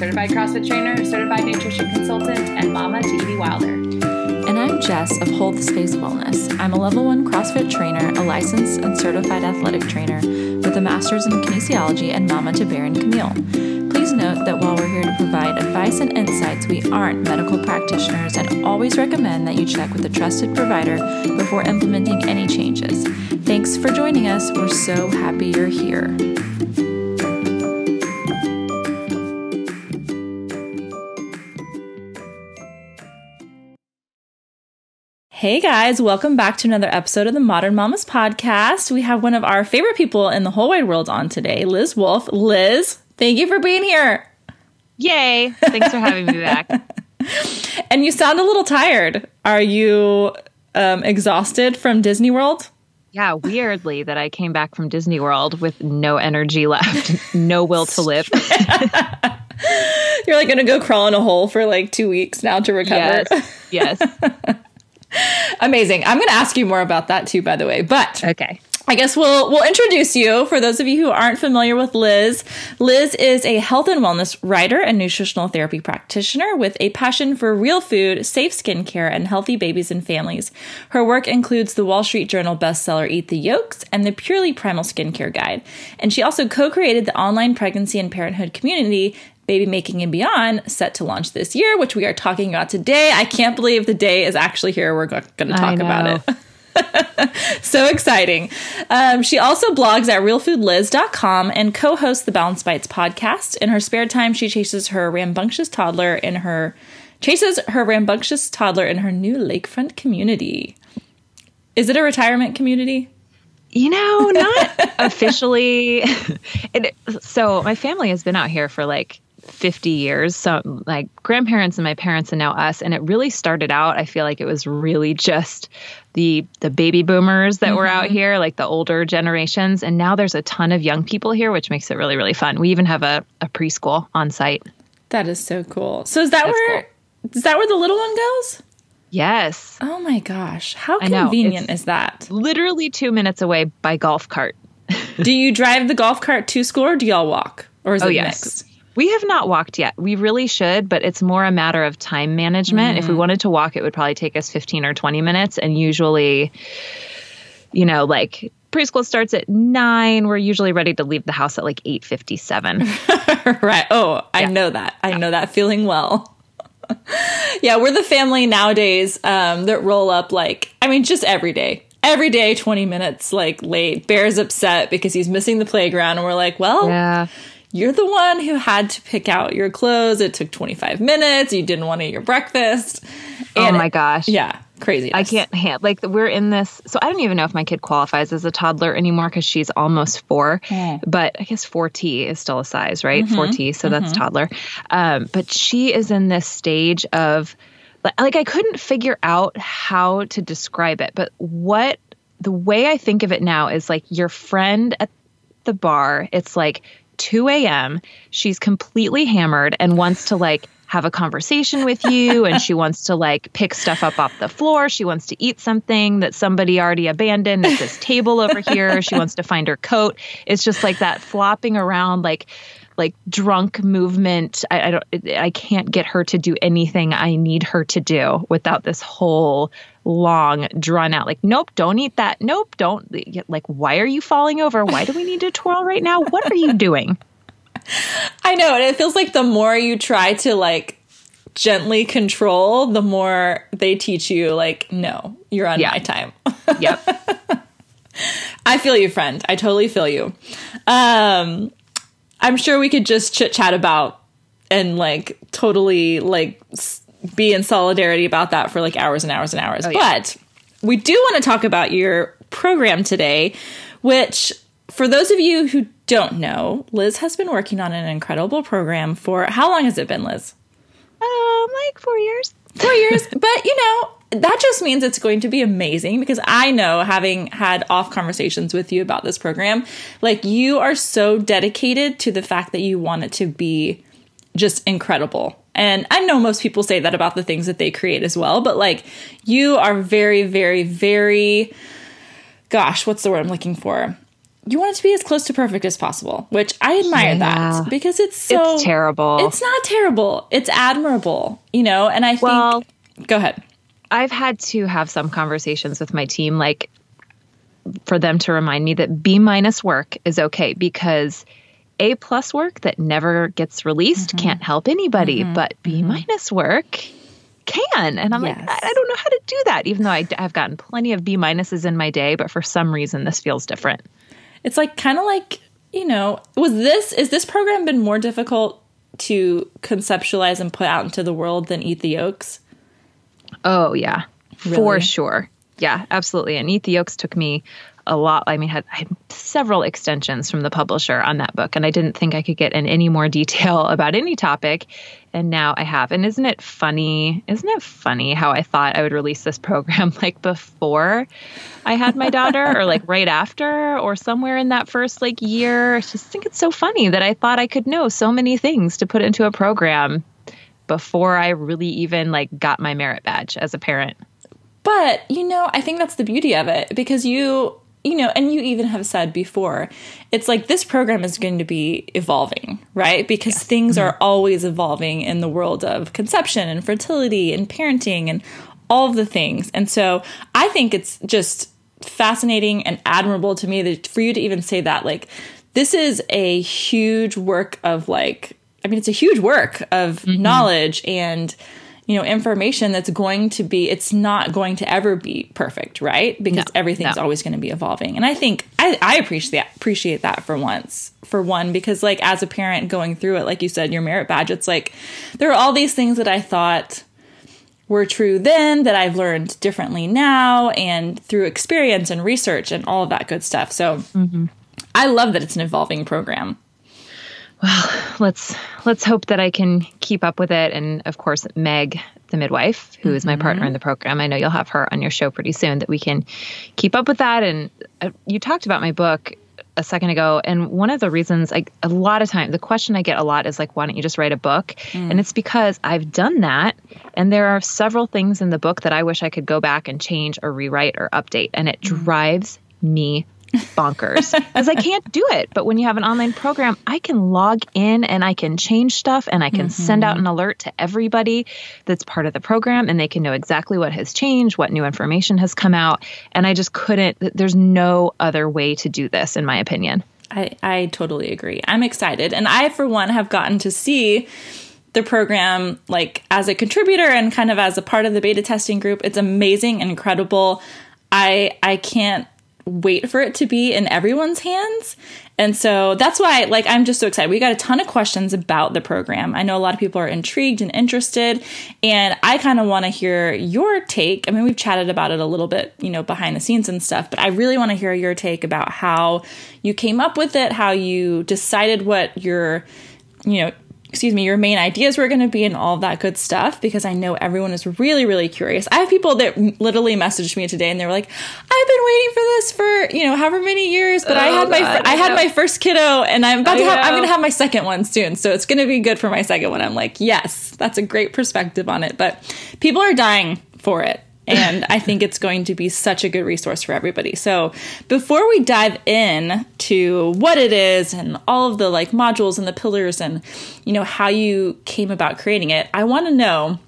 certified CrossFit trainer, certified nutrition consultant, and mama to Evie Wilder. Jess of Hold the Space Wellness. I'm a level one CrossFit trainer, a licensed and certified athletic trainer with a master's in kinesiology and mama to Baron Camille. Please note that while we're here to provide advice and insights, we aren't medical practitioners and always recommend that you check with a trusted provider before implementing any changes. Thanks for joining us. We're so happy you're here. Hey guys, welcome back to another episode of the Modern Mamas podcast. We have one of our favorite people in the whole wide world on today, Liz Wolfe. Liz, thank you for being here. Yay. Thanks for having me back. And you sound a little tired. Are you um, exhausted from Disney World? Yeah, weirdly that I came back from Disney World with no energy left, no will to live. You're like going to go crawl in a hole for like two weeks now to recover. yes. Yes. Amazing. I'm going to ask you more about that too, by the way. But Okay. I guess we'll we'll introduce you for those of you who aren't familiar with Liz. Liz is a health and wellness writer and nutritional therapy practitioner with a passion for real food, safe skincare, and healthy babies and families. Her work includes the Wall Street Journal bestseller Eat the Yolks and the Purely Primal Skincare Guide. And she also co-created the online pregnancy and parenthood community Baby Making and Beyond, set to launch this year, which we are talking about today. I can't believe the day is actually here. We're going to talk about it. so exciting. Um, she also blogs at realfoodliz.com and co hosts the Balanced Bites podcast. In her spare time, she chases her rambunctious toddler in her chases her rambunctious toddler in her new lakefront community. Is it a retirement community? You know, not officially. It, so my family has been out here for like 50 years. So like grandparents and my parents and now us. And it really started out, I feel like it was really just the the baby boomers that were out mm-hmm. here, like the older generations. And now there's a ton of young people here, which makes it really, really fun. We even have a, a preschool on site. That is so cool. So is that That's where is that where the little one goes? Yes. Oh my gosh. How convenient is that? Literally two minutes away by golf cart. do you drive the golf cart to school or do y'all walk? Or is Oh, it yes. mixed? We have not walked yet. We really should, but it's more a matter of time management. If we wanted to walk, it would probably take us 15 or 20 minutes. And usually, you know, like preschool starts at nine. We're usually ready to leave the house at like 8.57. right. Oh, I know that. I know that feeling well. yeah, we're the family nowadays um, that roll up like, I mean, just every day. Every day, 20 minutes like late. Bear's upset because he's missing the playground. And we're like, well, yeah. You're the one who had to pick out your clothes. It took 25 minutes. You didn't want to eat your breakfast. Oh And- my gosh. Yeah, crazy. I can't hand like we're in this. So I don't even know if my kid qualifies as a toddler anymore because she's almost four. Hmm. But I guess 4T is still a size, right? Mm-hmm. 4T, so that's mm-hmm. toddler. Um, but she is in this stage of like I couldn't figure out how to describe it. But what the way I think of it now is like your friend at the bar. It's like 2 a.m. She's completely hammered and wants to like have a conversation with you and she wants to like pick stuff up off the floor. She wants to eat something that somebody already abandoned at this table over here. She wants to find her coat. It's just like that flopping around like like drunk movement. I, I don't I can't get her to do anything I need her to do without this whole long drawn out like nope don't eat that nope don't like why are you falling over why do we need to twirl right now what are you doing I know, and it feels like the more you try to like gently control, the more they teach you like, no, you're on Yeah. my time. yep I feel you, friend. I totally feel you. Um, I'm sure we could just chit chat about and like totally like s- be in solidarity about that for like hours and hours and hours. Oh, yeah. But we do want to talk about your program today, which for those of you who don't know, Liz has been working on an incredible program for how long has it been, Liz? um like four years Four years. But you know, that just means it's going to be amazing because I know having had off conversations with you about this program, like you are so dedicated to the fact that you want it to be just incredible. And I know most people say that about the things that they create as well, but like you are very, very, very, gosh, what's the word I'm looking for? You want it to be as close to perfect as possible, which I admire yeah. that because it's so it's terrible. It's not terrible. It's admirable, you know. And I think. Well, go ahead. I've had to have some conversations with my team, like for them to remind me that B minus work is okay because A plus work that never gets released mm-hmm. can't help anybody, mm-hmm. but B mm-hmm. minus work can. And I'm yes. like, I don't know how to do that, even though I, have gotten plenty of B minuses in my day, but for some reason this feels different. It's like kind of like, you know, was this, is this program been more difficult to conceptualize and put out into the world than Eat the Yolks? Oh yeah, really? for sure. Yeah, absolutely. And Eat the Yolks took me a lot. I mean, had, I had several extensions from the publisher on that book, and I didn't think I could get in any more detail about any topic. And now I have. And isn't it funny? Isn't it funny how I thought I would release this program like before I had my daughter, or like right after, or somewhere in that first like year? I just think it's so funny that I thought I could know so many things to put into a program before I really even like got my merit badge as a parent. But, you know, I think that's the beauty of it because you, you know, and you even have said before, it's like this program is going to be evolving, right? Because yes. things mm-hmm. are always evolving in the world of conception and fertility and parenting and all of the things. And so I think it's just fascinating and admirable to me that for you to even say that, like, this is a huge work of like I mean, it's a huge work of mm-hmm. knowledge and you know information that's going to be it's not going to ever be perfect right because no, everything's no. always going to be evolving and i think i, I appreciate that appreciate that for once for one because like as a parent going through it like you said your merit badge it's like there are all these things that i thought were true then that i've learned differently now and through experience and research and all of that good stuff so mm-hmm. i love that it's an evolving program well, let's let's hope that I can keep up with it. And of course, Meg, the midwife, who mm-hmm. is my partner in mm-hmm. the program, I know you'll have her on your show pretty soon. That we can keep up with that. And uh, you talked about my book a second ago, and one of the reasons, like a lot of time, the question I get a lot is like, why don't you just write a book? Mm. And it's because I've done that, and there are several things in the book that I wish I could go back and change or rewrite or update, and it mm. drives me bonkers because I can't do it. But when you have an online program, I can log in and I can change stuff and I can mm-hmm. send out an alert to everybody that's part of the program and they can know exactly what has changed, what new information has come out. And I just couldn't, there's no other way to do this, in my opinion. I, I totally agree. I'm excited. And I, for one, have gotten to see the program like as a contributor and kind of as a part of the beta testing group. It's amazing and incredible. I I can't wait for it to be in everyone's hands. And so that's why like I'm just so excited. We got a ton of questions about the program. I know a lot of people are intrigued and interested and I kind of want to hear your take. I mean, we've chatted about it a little bit, you know, behind the scenes and stuff, but I really want to hear your take about how you came up with it, how you decided what your you know excuse me, your main ideas were going to be and all that good stuff because I know everyone is really, really curious. I have people that literally messaged me today and they were like, "I've been waiting for this for you know however many years, but oh, I had God, my I, I had my first kiddo and I'm about I to have, I'm going to have my second one soon, so it's going to be good for my second one." I'm like, "Yes, that's a great perspective on it," but people are dying for it and I think it's going to be such a good resource for everybody. So, before we dive in to what it is and all of the like modules and the pillars and you know how you came about creating it, I want to know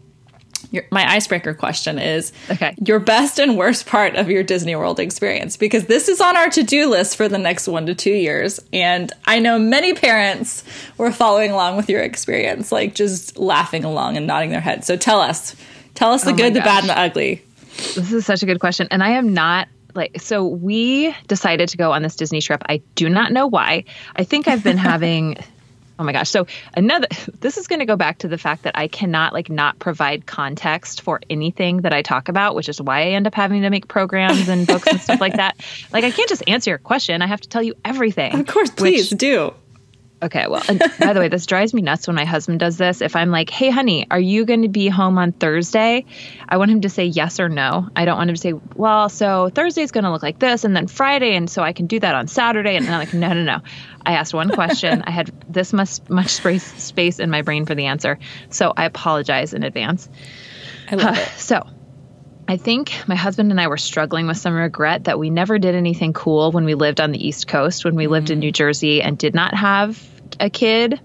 your, my icebreaker question is okay. your best and worst part of your Disney World experience because this is on our to-do list for the next 1 to 2 years and I know many parents were following along with your experience like just laughing along and nodding their heads. So tell us. Tell us oh the oh good, the bad and the ugly. This is such a good question. And I am not like so we decided to go on this Disney trip. I do not know why. I think I've been having Oh my gosh. So another this is going to go back to the fact that I cannot like not provide context for anything that I talk about, which is why I end up having to make programs and books and stuff like that. Like I can't just answer your question. I have to tell you everything. Of course, please which, do Okay, well, and by the way, this drives me nuts when my husband does this. If I'm like, "Hey, honey, are you going to be home on Thursday?" I want him to say yes or no. I don't want him to say, "Well, so Thursday's going to look like this, and then Friday, and so I can do that on Saturday." And I'm like, "No, no, no." I asked one question. I had this much much space space in my brain for the answer, so I apologize in advance. I love it. So, I think my husband and I were struggling with some regret that we never did anything cool when we lived on the East Coast, when we lived in mm-hmm. New Jersey and did not have a kid.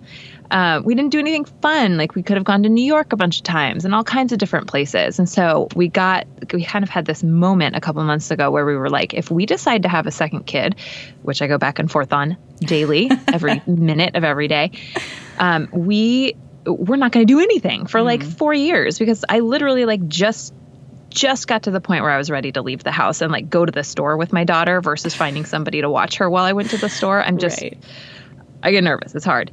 Uh, we didn't do anything fun. Like we could have gone to New York a bunch of times and all kinds of different places. And so we got, we kind of had this moment a couple months ago where we were like, if we decide to have a second kid, which I go back and forth on daily, every minute of every day, um, we we're not going to do anything for like four years because I literally like just just got to the point where I was ready to leave the house and like go to the store with my daughter versus finding somebody to watch her while I went to the store. I'm just Right. I get nervous. It's hard.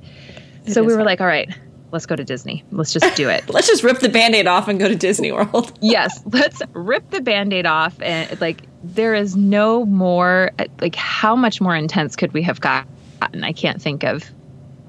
so we were hard. like, all right, let's go to Disney. Let's just do it. Let's just rip the band-aid off and go to Disney World. yes, let's rip the band-aid off and like there is no more like how much more intense could we have gotten? I can't think of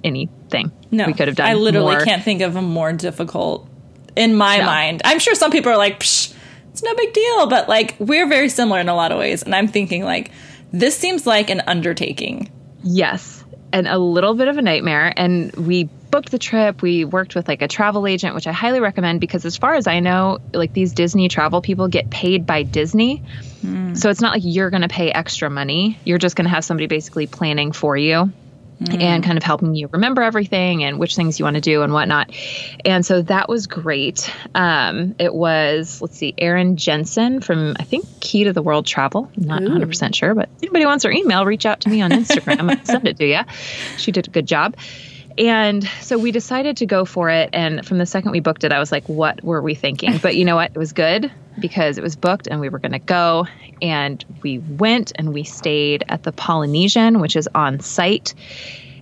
anything No, we could have done. I literally more. can't think of a more difficult in my No. mind. I'm sure some people are like, Psh, it's no big deal, but like we're very similar in a lot of ways. And I'm thinking like this seems like an undertaking. Yes. And a little bit of a nightmare. And we booked the trip. We worked with like a travel agent, which I highly recommend because, as far as I know, like these Disney travel people get paid by Disney. Hmm. So it's not like you're going to pay extra money. You're just going to have somebody basically planning for you. And kind of helping you remember everything and which things you want to do and whatnot. And so that was great. Um, it was, let's see, Erin Jensen from, I think, Key to the World Travel. I'm not 100% sure, but if anybody wants her email, reach out to me on Instagram. I'll send it to you. She did a good job. And so we decided to go for it. And from the second we booked it, I was like, what were we thinking? But you know what? It was good because it was booked and we were going to go. And we went and we stayed at the Polynesian, which is on site.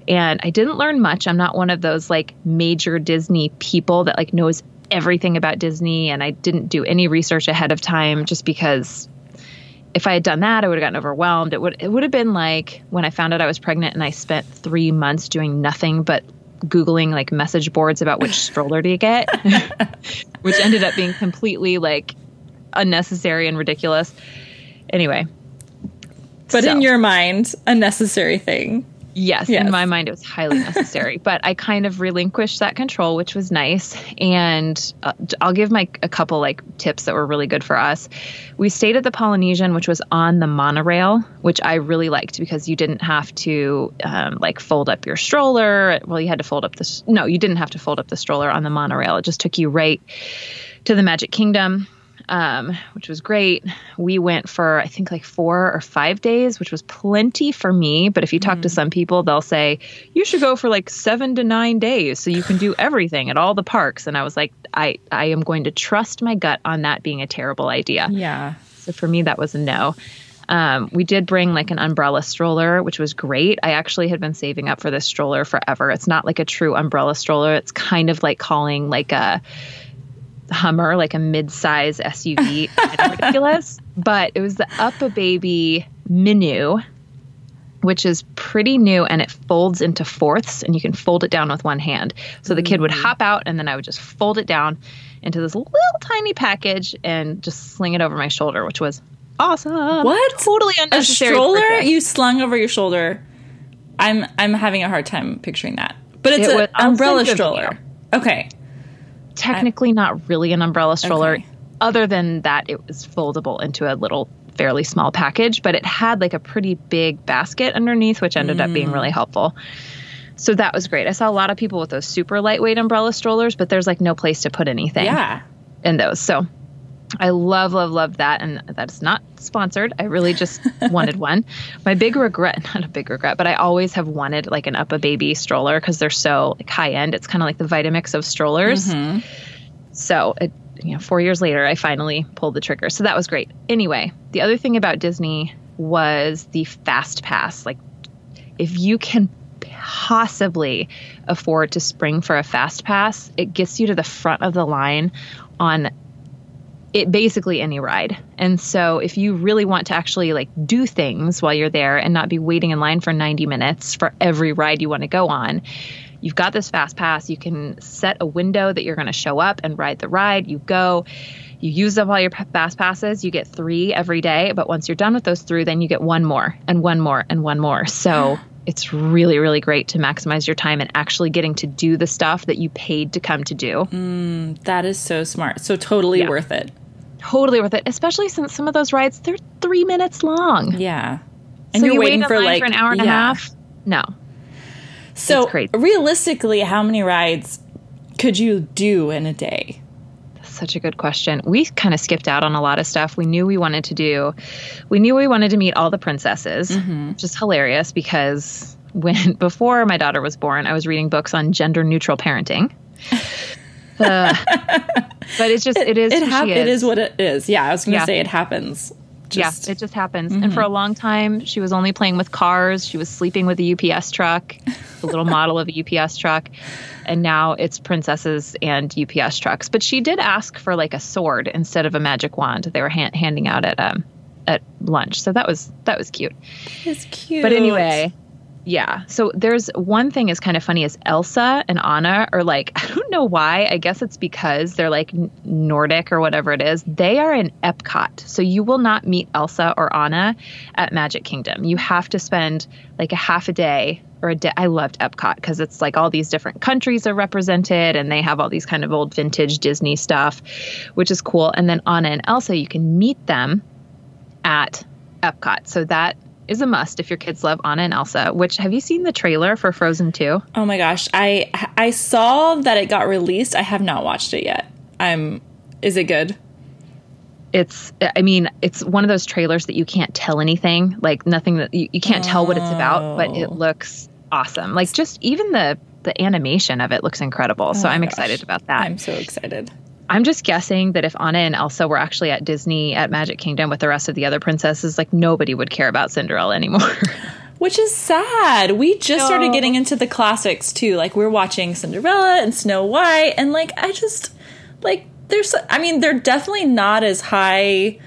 And I didn't learn much. I'm not one of those like major Disney people that like knows everything about Disney. And I didn't do any research ahead of time just because if I had done that, I would have gotten overwhelmed. It would it would have been like when I found out I was pregnant and I spent three months doing nothing but googling like message boards about which stroller to get, which ended up being completely like unnecessary and ridiculous. Anyway, But So- in your mind, a necessary thing. Yes, Yes. in my mind, it was highly necessary. but I kind of relinquished that control, which was nice. And uh, I'll give my a couple like tips that were really good for us. We stayed at the Polynesian, which was on the monorail, which I really liked because you didn't have to um, like fold up your stroller. Well, you had to fold up the No, you didn't have to fold up the stroller on the monorail. It just took you right to the Magic Kingdom um, which was great. We went for, I think, like four or five days, which was plenty for me. But if you talk to some people, they'll say, you should go for like seven to nine days so you can do everything at all the parks. And I was like, I, I am going to trust my gut on that being a terrible idea. Yeah. So for me, that was a no. Um, we did bring like an umbrella stroller, which was great. I actually had been saving up for this stroller forever. It's not like a true umbrella stroller. It's kind of like calling like a Hummer, like a mid-size SUV, kind of ridiculous. But it was the UPPAbaby Minu, which is pretty new and it folds into fourths and you can fold it down with one hand. So the kid would hop out and then I would just fold it down into this little tiny package and just sling it over my shoulder, which was awesome. What? Totally unnecessary. A stroller you slung over your shoulder. I'm I'm having a hard time picturing that. But it's It an umbrella send you a stroller. Okay. Technically not really an umbrella stroller. Okay. Other than that, it was foldable into a little, fairly small package, but it had like a pretty big basket underneath, which ended up being Mm. really helpful. So that was great. I saw a lot of people with those super lightweight umbrella strollers, but there's like no place to put anything Yeah. in those. So I love, love, love that. And that's not sponsored. I really just wanted one. My big regret, not a big regret, but I always have wanted like an UPPAbaby stroller because they're so like high end. It's kind of like the Vitamix of strollers. Mm-hmm. So it, you know, four years later, I finally pulled the trigger. So that was great. Anyway, the other thing about Disney was the fast pass. Like, if you can possibly afford to spring for a fast pass, it gets you to the front of the line on it basically any ride. And so if you really want to actually like do things while you're there and not be waiting in line for 90 minutes for every ride you want to go on, you've got this fast pass. You can set a window that you're going to show up and ride the ride. You go, you use up all your fast passes. You get three every day. But once you're done with those three, then you get one more and one more and one more. So it's really, really great to maximize your time and actually getting to do the stuff that you paid to come to do. Mm, that is so smart. So totally yeah. worth it totally worth it, especially since some of those rides they're three minutes long. Yeah, and so you're you waiting for like for an hour and yeah. a half. No. So realistically, how many rides could you do in a day? That's such a good question. We kind of skipped out on a lot of stuff. We knew we wanted to do. We knew we wanted to meet all the princesses, mm-hmm. which is hilarious because when before my daughter was born, I was reading books on gender neutral parenting. Uh, but it's just it is it, hap- is. it is what it is. Yeah, I was going to yeah. say it happens. Just, yeah, it just happens. Mm-hmm. And for a long time, she was only playing with cars. She was sleeping with a UPS truck, the little model of a UPS truck. And now it's princesses and UPS trucks. But she did ask for like a sword instead of a magic wand. They were ha- handing out at um at lunch. So that was that was cute. It's cute. But anyway, yeah. So there's one thing is kind of funny is Elsa and Anna are like I don't know why. I guess it's because they're like Nordic or whatever it is. They are in Epcot. So you will not meet Elsa or Anna at Magic Kingdom. You have to spend like a half a day or a day. I loved Epcot because it's like all these different countries are represented and they have all these kind of old vintage Disney stuff, which is cool. And then Anna and Elsa, you can meet them at Epcot. So that is a must if your kids love Anna and Elsa. Which have you seen the trailer for Frozen 2? Oh my gosh, I I saw that it got released. I have not watched it yet. I'm is it good? It's I mean, it's one of those trailers that you can't tell anything, like nothing that you, you can't oh. tell what it's about, but it oh. looks awesome. Like just even the the animation of it looks incredible. Oh so I'm gosh. excited about that. I'm so excited. I'm just guessing that if Anna and Elsa were actually at Disney at Magic Kingdom with the rest of the other princesses, like nobody would care about Cinderella anymore. Which is sad. We just no. started getting into the classics too. Like we're watching Cinderella and Snow White, and like I just like there's. I mean, they're definitely not as high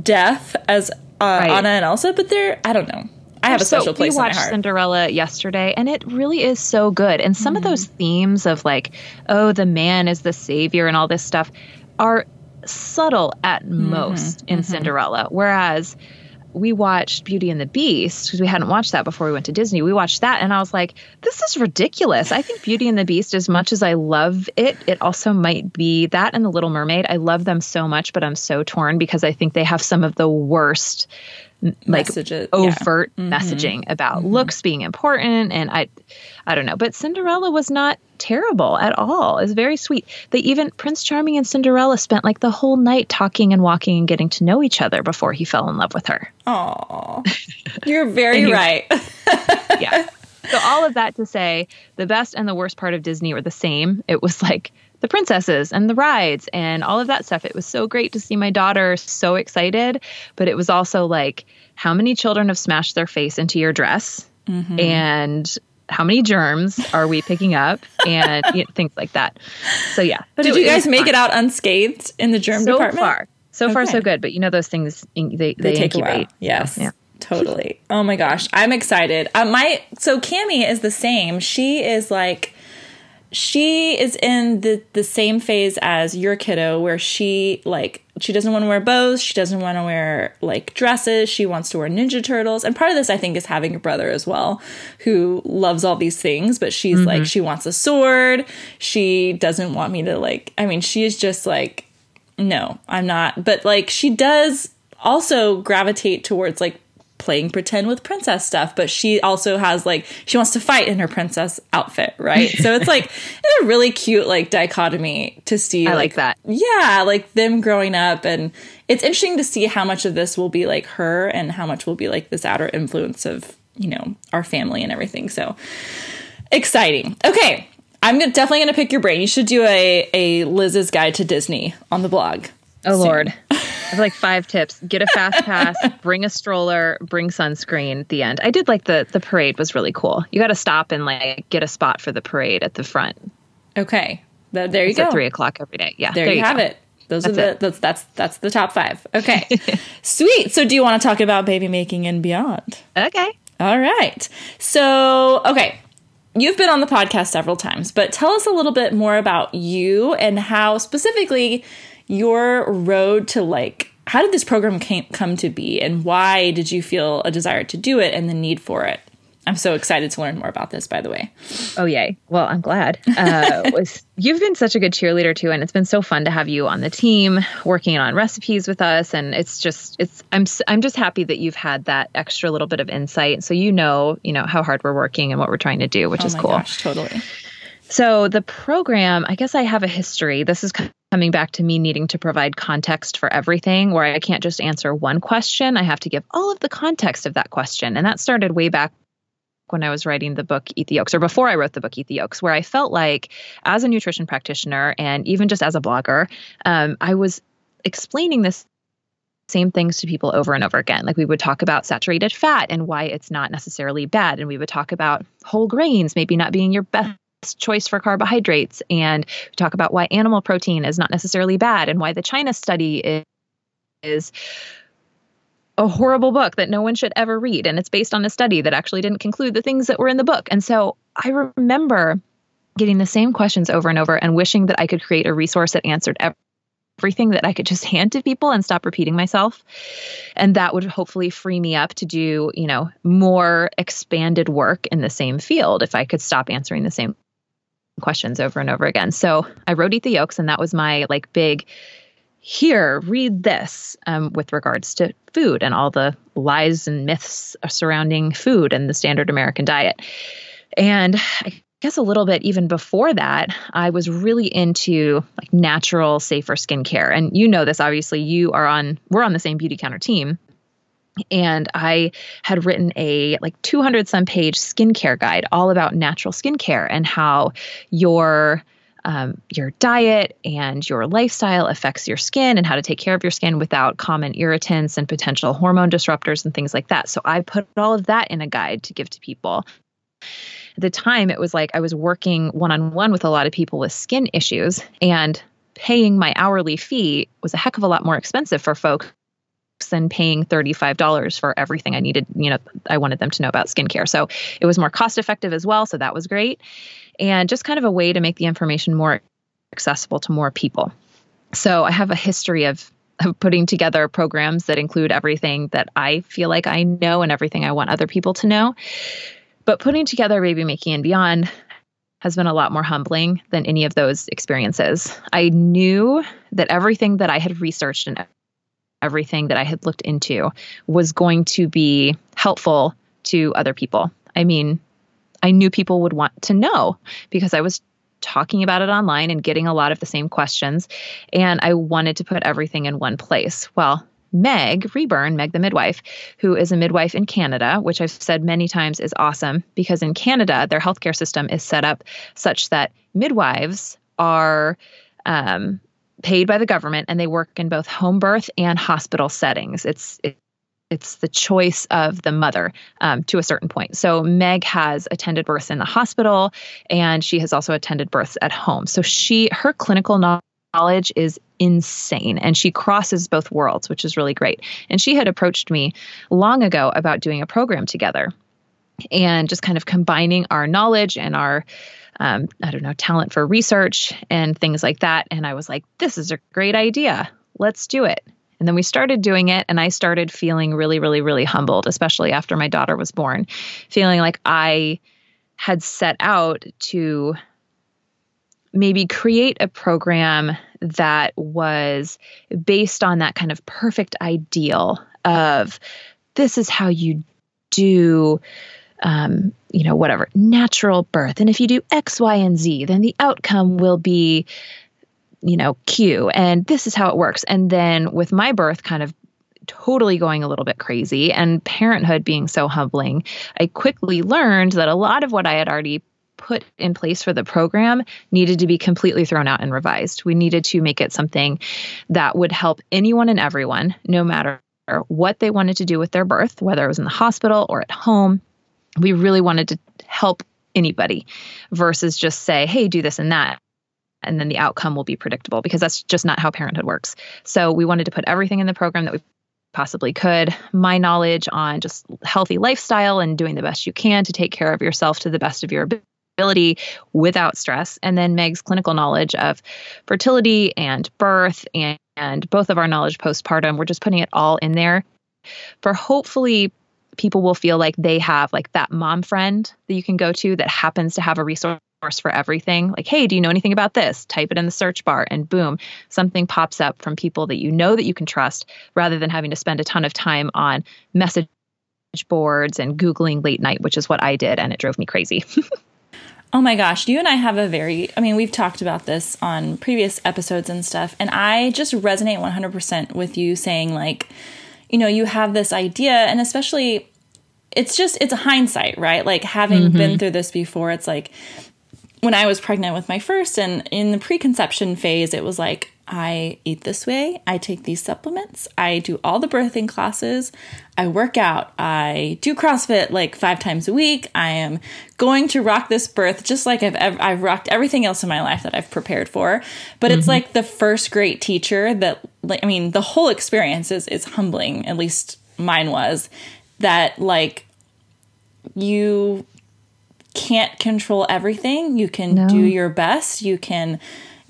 def as uh, right. Anna and Elsa, but they're. I don't know. I have a special so, place we watched Cinderella yesterday, and it really is so good. And some mm-hmm. of those themes of like, oh, the man is the savior, and all this stuff are subtle at mm-hmm. most in mm-hmm. Cinderella. Whereas we watched Beauty and the Beast because we hadn't watched that before we went to Disney. We watched that, and I was like, this is ridiculous. I think Beauty and the Beast, as much as I love it, it also might be that and The Little Mermaid. I love them so much, but I'm so torn because I think they have some of the worst like Messages, overt yeah. mm-hmm. messaging about mm-hmm. looks being important and I I don't know but Cinderella was not terrible at all. It's very sweet. They even Prince Charming and Cinderella spent like the whole night talking and walking and getting to know each other before he fell in love with her. Oh you're very right. Yeah. So all of that to say the best and the worst part of Disney were the same. It was like the princesses and the rides and all of that stuff. It was so great to see my daughter so excited, but it was also like, how many children have smashed their face into your dress? Mm-hmm. And how many germs are we picking up and you know, things like that. So yeah. But Did it, you guys it make fun. it out unscathed in the germ so department? Far. So okay. far so good, but you know those things they they, they take incubate. A while. Yes. Yeah. Totally. Oh my gosh, I'm excited. Uh, my so Cami is the same. She is like she is in the the same phase as your kiddo where she like she doesn't want to wear bows she doesn't want to wear like dresses she wants to wear ninja turtles and part of this i think is having a brother as well who loves all these things but she's mm-hmm. like she wants a sword she doesn't want me to like i mean she is just like no i'm not but like she does also gravitate towards like playing pretend with princess stuff, but she also has like she wants to fight in her princess outfit, right? so it's like it's a really cute like dichotomy to see. I like, like that. Yeah, like them growing up, and it's interesting to see how much of this will be like her and how much will be like this outer influence of you know our family and everything. So exciting. Okay, I'm definitely gonna pick your brain. You should do a a Liz's guide to Disney on the blog. Oh soon. Lord. I have like five tips. Get a fast pass, bring a stroller, bring sunscreen at the end. I did like the the parade was really cool. You gotta stop and like get a spot for the parade at the front. Okay. there you it's go. At three o'clock every day. Yeah. There, there you, you, have go. it. Those that's are the that's that's that's the top five. Okay, sweet. So, do you want to talk about baby making and beyond? Okay. All right. So, okay, you've been on the podcast several times, but tell us a little bit more about you and how specifically your road to like how did this program came, come to be and why did you feel a desire to do it and the need for it? I'm so excited to learn more about this, by the way. Oh, yay. Well, I'm glad. Uh, was, you've been such a good cheerleader, too. And it's been so fun to have you on the team working on recipes with us. And it's just, it's, I'm, I'm just happy that you've had that extra little bit of insight. So you know, you know, how hard we're working and what we're trying to do, which oh is cool. Gosh, totally. So the program, I guess I have a history. This is coming back to me needing to provide context for everything where I can't just answer one question. I have to give all of the context of that question. And that started way back when I was writing the book Eat the Yolks, or before I wrote the book Eat the Yolks, where I felt like as a nutrition practitioner and even just as a blogger, um, I was explaining this same things to people over and over again. Like we would talk about saturated fat and why it's not necessarily bad. And we would talk about whole grains maybe not being your best choice for carbohydrates. And we talk about why animal protein is not necessarily bad and why the China study is, is a horrible book that no one should ever read. And it's based on a study that actually didn't conclude the things that were in the book. And so I remember getting the same questions over and over and wishing that I could create a resource that answered everything that I could just hand to people and stop repeating myself. And that would hopefully free me up to do, you know, more expanded work in the same field if I could stop answering the same questions over and over again. So I wrote Eat the Yolks, and that was my like big here, read this um, with regards to food and all the lies and myths surrounding food and the standard American diet. And I guess a little bit even before that, I was really into like natural, safer skincare. And you know this, obviously, you are on, we're on the same Beautycounter team. And I had written a like 200 some page skincare guide all about natural skincare and how your um, your diet and your lifestyle affects your skin and how to take care of your skin without common irritants and potential hormone disruptors and things like that. So I put all of that in a guide to give to people. At the time, it was like I was working one on one with a lot of people with skin issues, and paying my hourly fee was a heck of a lot more expensive for folks than paying $35 for everything I needed, you know, I wanted them to know about skincare. So it was more cost effective as well. So that was great and just kind of a way to make the information more accessible to more people. So I have a history of, of putting together programs that include everything that I feel like I know and everything I want other people to know. But putting together Baby Making and Beyond has been a lot more humbling than any of those experiences. I knew that everything that I had researched and everything that I had looked into was going to be helpful to other people. I mean, I knew people would want to know because I was talking about it online and getting a lot of the same questions. And I wanted to put everything in one place. Well, Meg Ryburn, Meg the midwife, who is a midwife in Canada, which I've said many times is awesome because in Canada, their healthcare system is set up such that midwives are um, paid by the government and they work in both home birth and hospital settings. It's, it, it's the choice of the mother um, to a certain point. So Meg has attended births in the hospital, and she has also attended births at home. So she her clinical knowledge is insane, and she crosses both worlds, which is really great. And she had approached me long ago about doing a program together, and just kind of combining our knowledge and our um, I don't know, talent for research and things like that. And I was like, this is a great idea. Let's do it. And then we started doing it, and I started feeling really, really, really humbled, especially after my daughter was born, feeling like I had set out to maybe create a program that was based on that kind of perfect ideal of this is how you do um, you know whatever natural birth and if you do x y and z then the outcome will be you know, Q, and this is how it works. And then with my birth kind of totally going a little bit crazy and parenthood being so humbling, I quickly learned that a lot of what I had already put in place for the program needed to be completely thrown out and revised. We needed to make it something that would help anyone and everyone, no matter what they wanted to do with their birth, whether it was in the hospital or at home. We really wanted to help anybody versus just say, hey, do this and that and then the outcome will be predictable because that's just not how parenthood works. So we wanted to put everything in the program that we possibly could. My knowledge on just healthy lifestyle and doing the best you can to take care of yourself to the best of your ability without stress. And then Meg's clinical knowledge of fertility and birth and, and both of our knowledge postpartum. We're just putting it all in there for hopefully people will feel like they have like that mom friend that you can go to that happens to have a resource for everything. Like, hey, do you know anything about this? Type it in the search bar and boom, something pops up from people that you know that you can trust rather than having to spend a ton of time on message boards and Googling late night, which is what I did. And it drove me crazy. Oh my gosh, you and I have a very, I mean, we've talked about this on previous episodes and stuff, and I just resonate 100% with you saying, like, you know, you have this idea, and especially it's just it's a hindsight, right? Like having mm-hmm. been through this before, it's like when I was pregnant with my first and in the preconception phase, it was like I eat this way, I take these supplements, I do all the birthing classes, I work out, I do CrossFit like 5 times a week. I am going to rock this birth just like I've ever, I've rocked everything else in my life that I've prepared for. But mm-hmm. it's like the first great teacher that like I mean, the whole experience is is humbling, at least mine was that like you can't control everything. You can no. do your best. You can,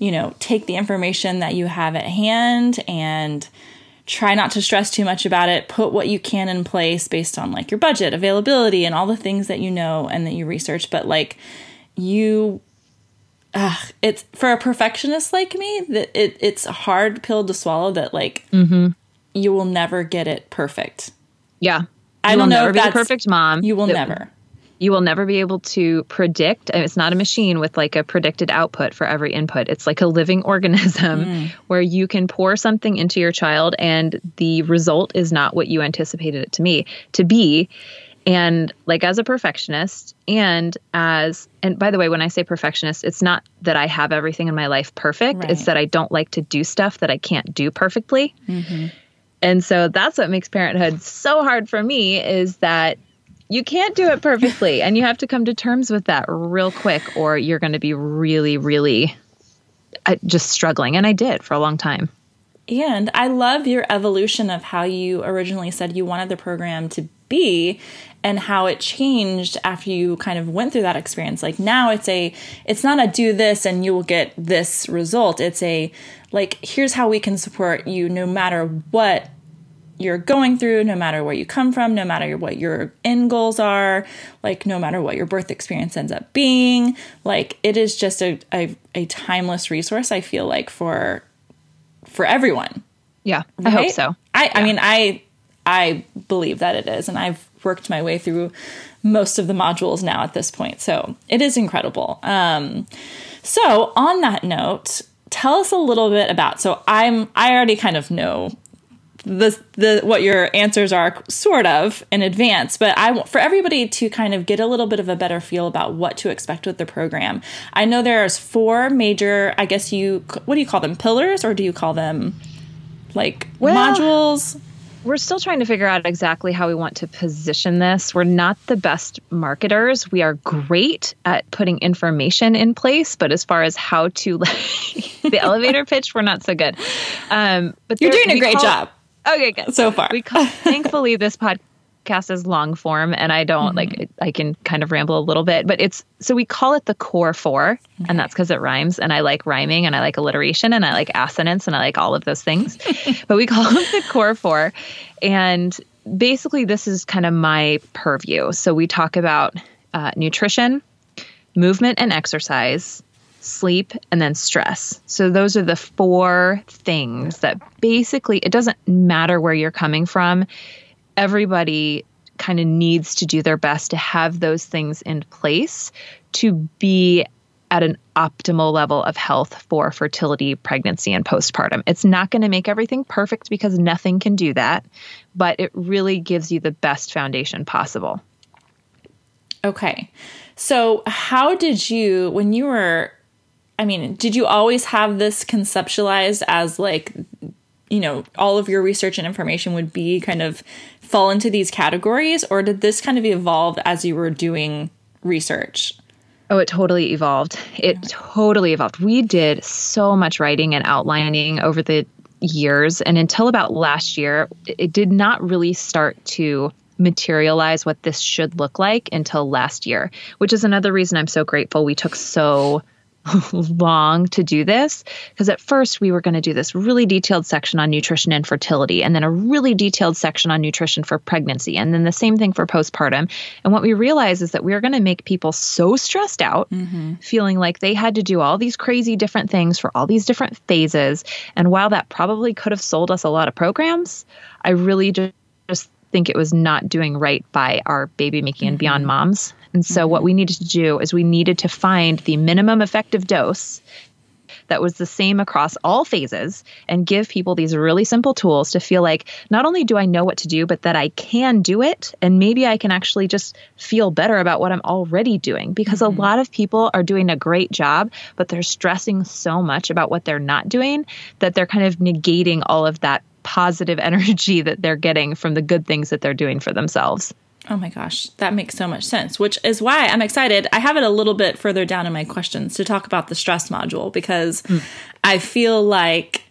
you know, take the information that you have at hand and try not to stress too much about it. Put what you can in place based on like your budget, availability, and all the things that you know and that you research. But like you Ugh, it's for a perfectionist like me that it, it's a hard pill to swallow that like mm-hmm. you will never get it perfect. Yeah. I don't know if that's perfect mom. You will never. You will never be able to predict. It's not a machine with like a predicted output for every input. It's like a living organism mm. where you can pour something into your child and the result is not what you anticipated it to me to be. And like as a perfectionist and as and by the way when I say perfectionist it's not that I have everything in my life perfect. Right. It's that I don't like to do stuff that I can't do perfectly. Mm-hmm. And so that's what makes parenthood so hard for me is that you can't do it perfectly and you have to come to terms with that real quick or you're going to be really really uh, just struggling and I did for a long time. And I love your evolution of how you originally said you wanted the program to be and how it changed after you kind of went through that experience. Like now it's a it's not a do this and you will get this result. It's a like here's how we can support you no matter what you're going through, no matter where you come from, no matter what your end goals are, like no matter what your birth experience ends up being. Like it is just a, a, a timeless resource, I feel like, for for everyone. Yeah. Right? I hope so. I, yeah. I mean I I believe that it is, and I've worked my way through most of the modules now at this point. So it is incredible. Um, so on that note, tell us a little bit about so i'm i already kind of know the the what your answers are sort of in advance but i for everybody to kind of get a little bit of a better feel about what to expect with the program i know there's four major i guess you what do you call them pillars or do you call them like well, modules we're still trying to figure out exactly how we want to position this. We're not the best marketers. We are great at putting information in place, but as far as how to the elevator pitch, we're not so good. Um, but you're doing a great job. Okay, good. So far. We call, thankfully this podcast is long form and I don't mm-hmm. like I can kind of ramble a little bit, but it's so we call it the core 4 okay. and that's cuz it rhymes and I like rhyming and I like alliteration and I like assonance and I like all of those things. but we call it the core 4 and basically this is kind of my purview. So we talk about uh, nutrition, movement and exercise, sleep, and then stress. So those are the four things that basically it doesn't matter where you're coming from. Everybody kind of needs to do their best to have those things in place to be at an optimal level of health for fertility, pregnancy, and postpartum. It's not going to make everything perfect because nothing can do that, but it really gives you the best foundation possible. Okay. So, how did you, when you were I mean, did you always have this conceptualized as like, you know, all of your research and information would be kind of fall into these categories, or did this kind of evolve as you were doing research? Oh, it totally evolved. It totally evolved. We did so much writing and outlining over the years. And until about last year, it did not really start to materialize what this should look like until last year, which is another reason I'm so grateful we took so long to do this because at first we were going to do this really detailed section on nutrition and fertility and then a really detailed section on nutrition for pregnancy and then the same thing for postpartum and what we realized is that we were going to make people so stressed out mm-hmm. feeling like they had to do all these crazy different things for all these different phases and while that probably could have sold us a lot of programs i really just think it was not doing right by our baby making and beyond mm-hmm. moms. And so, mm-hmm. what we needed to do is we needed to find the minimum effective dose that was the same across all phases and give people these really simple tools to feel like not only do I know what to do, but that I can do it. And maybe I can actually just feel better about what I'm already doing because mm-hmm. a lot of people are doing a great job, but they're stressing so much about what they're not doing that they're kind of negating all of that positive energy that they're getting from the good things that they're doing for themselves. Oh my gosh, that makes so much sense, which is why I'm excited. I have it a little bit further down in my questions to talk about the stress module because mm. I feel like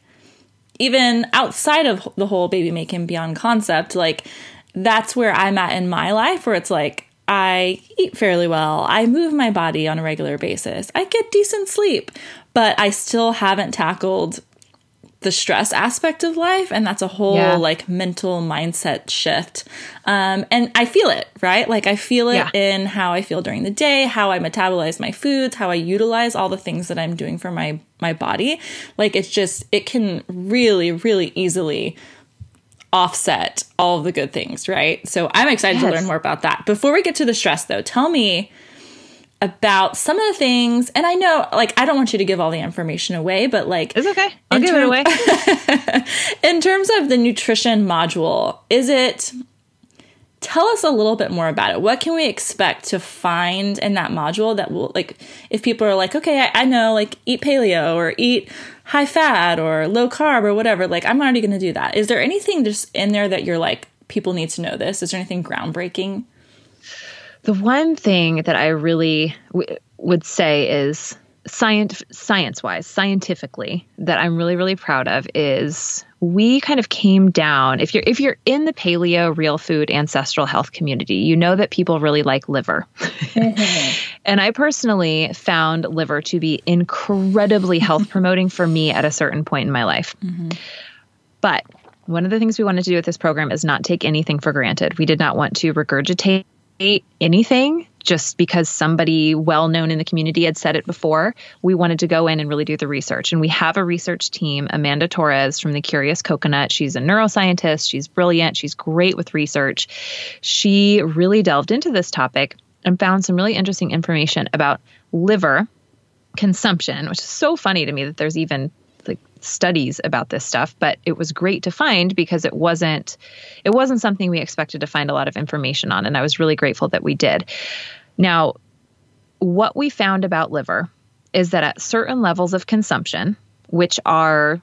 even outside of the whole baby making beyond concept, like that's where I'm at in my life where it's like I eat fairly well, I move my body on a regular basis, I get decent sleep, but I still haven't tackled the stress aspect of life and that's a whole yeah. like mental mindset shift um, and i feel it right like i feel it yeah. in how i feel during the day how i metabolize my foods how i utilize all the things that i'm doing for my my body like it's just it can really really easily offset all the good things right so i'm excited yes. to learn more about that before we get to the stress though tell me about some of the things and i know like i don't want you to give all the information away but like it's okay. i'll give term- it away. In terms of the nutrition module is it tell us a little bit more about it. What can we expect to find in that module that will like if people are like okay i, I know like eat paleo or eat high fat or low carb or whatever like i'm already going to do that. Is there anything just in there that you're like people need to know this? Is there anything groundbreaking the one thing that I really w- would say is science science wise scientifically that i'm really really proud of is we kind of came down if you're if you're in the paleo real food ancestral health community you know that people really like liver mm-hmm. and i personally found liver to be incredibly health promoting for me at a certain point in my life mm-hmm. but one of the things we wanted to do with this program is not take anything for granted we did not want to regurgitate anything just because somebody well known in the community had said it before. We wanted to go in and really do the research. And we have a research team, Amanda Torres from the Curious Coconut. She's a neuroscientist, she's brilliant, she's great with research. She really delved into this topic and found some really interesting information about liver consumption, which is so funny to me that there's even studies about this stuff, but it was great to find because it wasn't it wasn't something we expected to find a lot of information on and I was really grateful that we did. Now, what we found about liver is that at certain levels of consumption, which are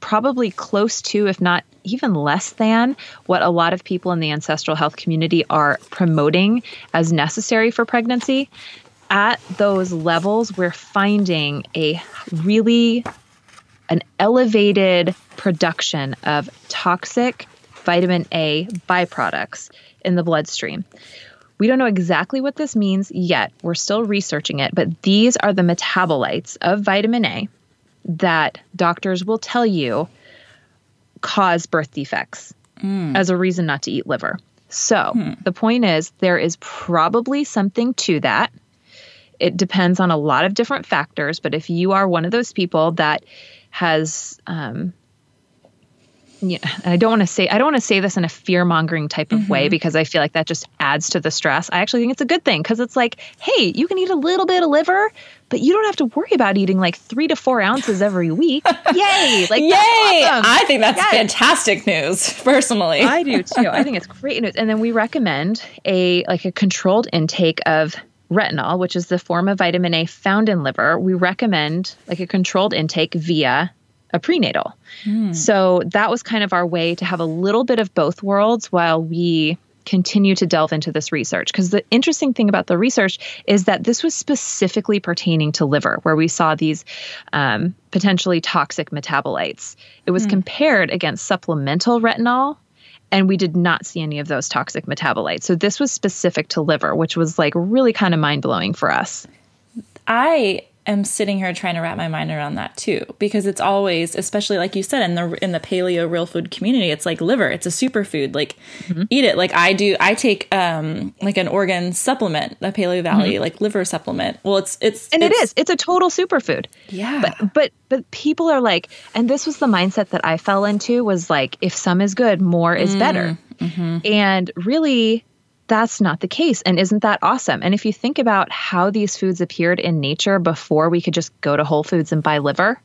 probably close to, if not even less than, what a lot of people in the ancestral health community are promoting as necessary for pregnancy, at those levels, we're finding a really an elevated production of toxic vitamin A byproducts in the bloodstream. We don't know exactly what this means yet. We're still researching it, but these are the metabolites of vitamin A that doctors will tell you cause birth defects mm. as a reason not to eat liver. So, hmm. the point is, there is probably something to that it depends on a lot of different factors. But if you are one of those people that has, um, yeah, I don't want to say I don't want to say this in a fear mongering type of mm-hmm. way because I feel like that just adds to the stress. I actually think it's a good thing because it's like, hey, you can eat a little bit of liver, but you don't have to worry about eating like three to four ounces every week. Yay! Like, yay! Awesome. I think that's yes. fantastic news. Personally, I do too. I think it's great news. And then we recommend a like a controlled intake of retinol, which is the form of vitamin A found in liver, we recommend like a controlled intake via a prenatal. Mm. So that was kind of our way to have a little bit of both worlds while we continue to delve into this research because the interesting thing about the research is that this was specifically pertaining to liver, where we saw these um, potentially toxic metabolites. It was mm. compared against supplemental retinol and we did not see any of those toxic metabolites. So this was specific to liver, which was like really kind of mind blowing for us. I am sitting here trying to wrap my mind around that too because it's always especially like you said in the in the paleo real food community it's like liver it's a superfood like mm-hmm. eat it like I do I take um like an organ supplement a Paleo Valley mm-hmm. like liver supplement well it's it's and it's, it is it's a total superfood yeah but but but people are like and this was the mindset that I fell into was like if some is good more is mm, better mm-hmm. and really that's not the case. And isn't that awesome? And if you think about how these foods appeared in nature before we could just go to Whole Foods and buy liver,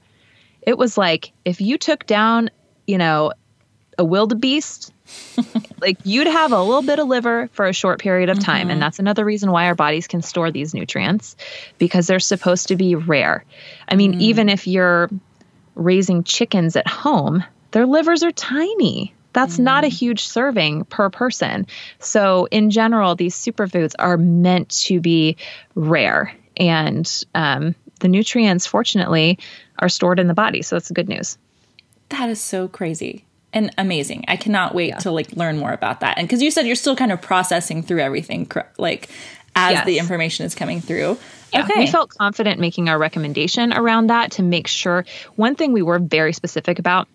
it was like if you took down, you know, a wildebeest, like you'd have a little bit of liver for a short period of time. Mm-hmm. And that's another reason why our bodies can store these nutrients because they're supposed to be rare. I mean, mm. even if you're raising chickens at home, their livers are tiny. That's mm-hmm. not a huge serving per person. So, in general, these superfoods are meant to be rare. And um, the nutrients, fortunately, are stored in the body. So, that's good news. That is so crazy and amazing. I cannot wait yeah. to like learn more about that. And because you said you're still kind of processing through everything, like as yes. the information is coming through. Yeah, okay. we felt confident making our recommendation around that to make sure. One thing we were very specific about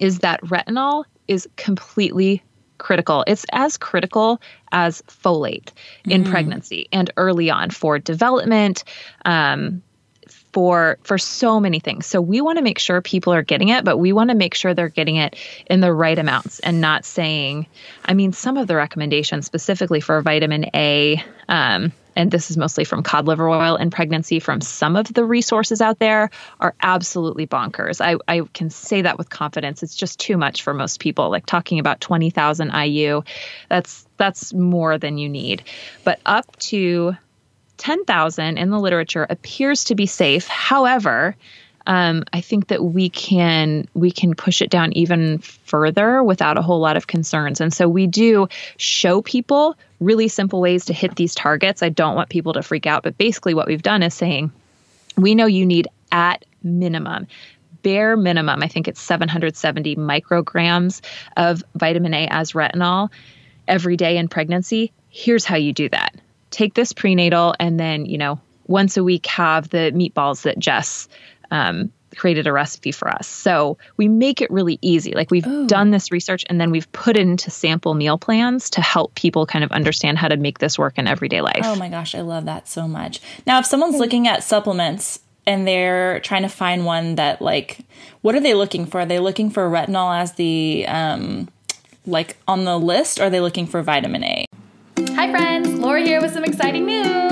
is that retinol is completely critical. It's as critical as folate in mm. pregnancy and early on for development, um, for for so many things. So we want to make sure people are getting it, but we want to make sure they're getting it in the right amounts and not saying. I mean, some of the recommendations specifically for vitamin A. Um, and this is mostly from cod liver oil in pregnancy from some of the resources out there are absolutely bonkers. I, I can say that with confidence. It's just too much for most people. Like talking about 20,000 IU, that's that's more than you need. But up to 10,000 in the literature appears to be safe. However, um, I think that we can we can push it down even further without a whole lot of concerns. And so we do show people really simple ways to hit these targets. I don't want people to freak out, but basically what we've done is saying we know you need at minimum bare minimum, I think it's 770 micrograms of vitamin A as retinol every day in pregnancy. Here's how you do that. Take this prenatal and then, you know, once a week have the meatballs that Jess um, created a recipe for us. So we make it really easy. Like we've Ooh. done this research and then we've put into sample meal plans to help people kind of understand how to make this work in everyday life. Oh my gosh, I love that so much. Now, if someone's looking at supplements and they're trying to find one that like what are they looking for? Are they looking for retinol as the um like on the list or are they looking for vitamin A? Hi friends, Laura here with some exciting news.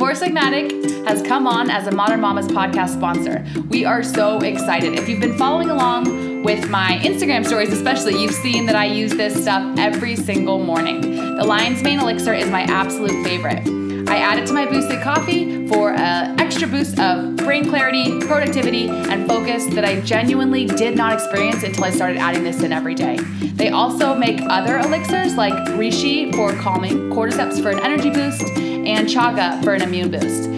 Four Sigmatic has come on as a Modern Mamas podcast sponsor. We are so excited. If you've been following along with my Instagram stories, especially, you've seen that I use this stuff every single morning. The Lion's Mane Elixir is my absolute favorite. I add it to my boosted coffee for an extra boost of brain clarity, productivity, and focus that I genuinely did not experience until I started adding this in every day. They also make other elixirs like Reishi for calming, Cordyceps for an energy boost, and chaga for an immune boost.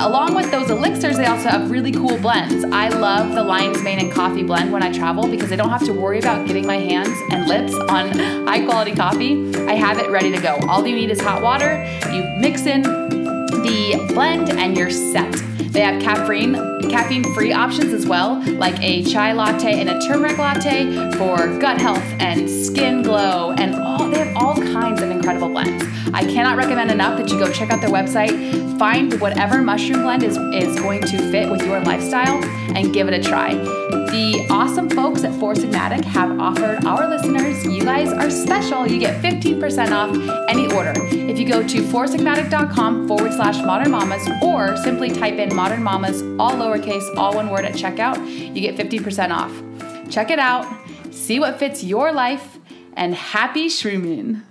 Along with those elixirs, they also have really cool blends. I love the Lion's Mane and coffee blend when I travel because I don't have to worry about getting my hands and lips on high quality coffee. I have it ready to go. All you need is hot water. You mix in the blend and you're set. They have caffeine caffeine free options as well, like a chai latte and a turmeric latte for gut health and skin glow and all they have all kinds of incredible blends. I cannot recommend enough that you go check out their website, find whatever mushroom blend is, is going to fit with your lifestyle, and give it a try. The awesome folks at Four Sigmatic have offered our listeners, you guys are special. You get 15% off any order. If you go to foursigmatic.com forward slash modern mamas or simply type in modern mamas, all lowercase, all one word at checkout, you get 50% off. Check it out, see what fits your life, and happy shrooming.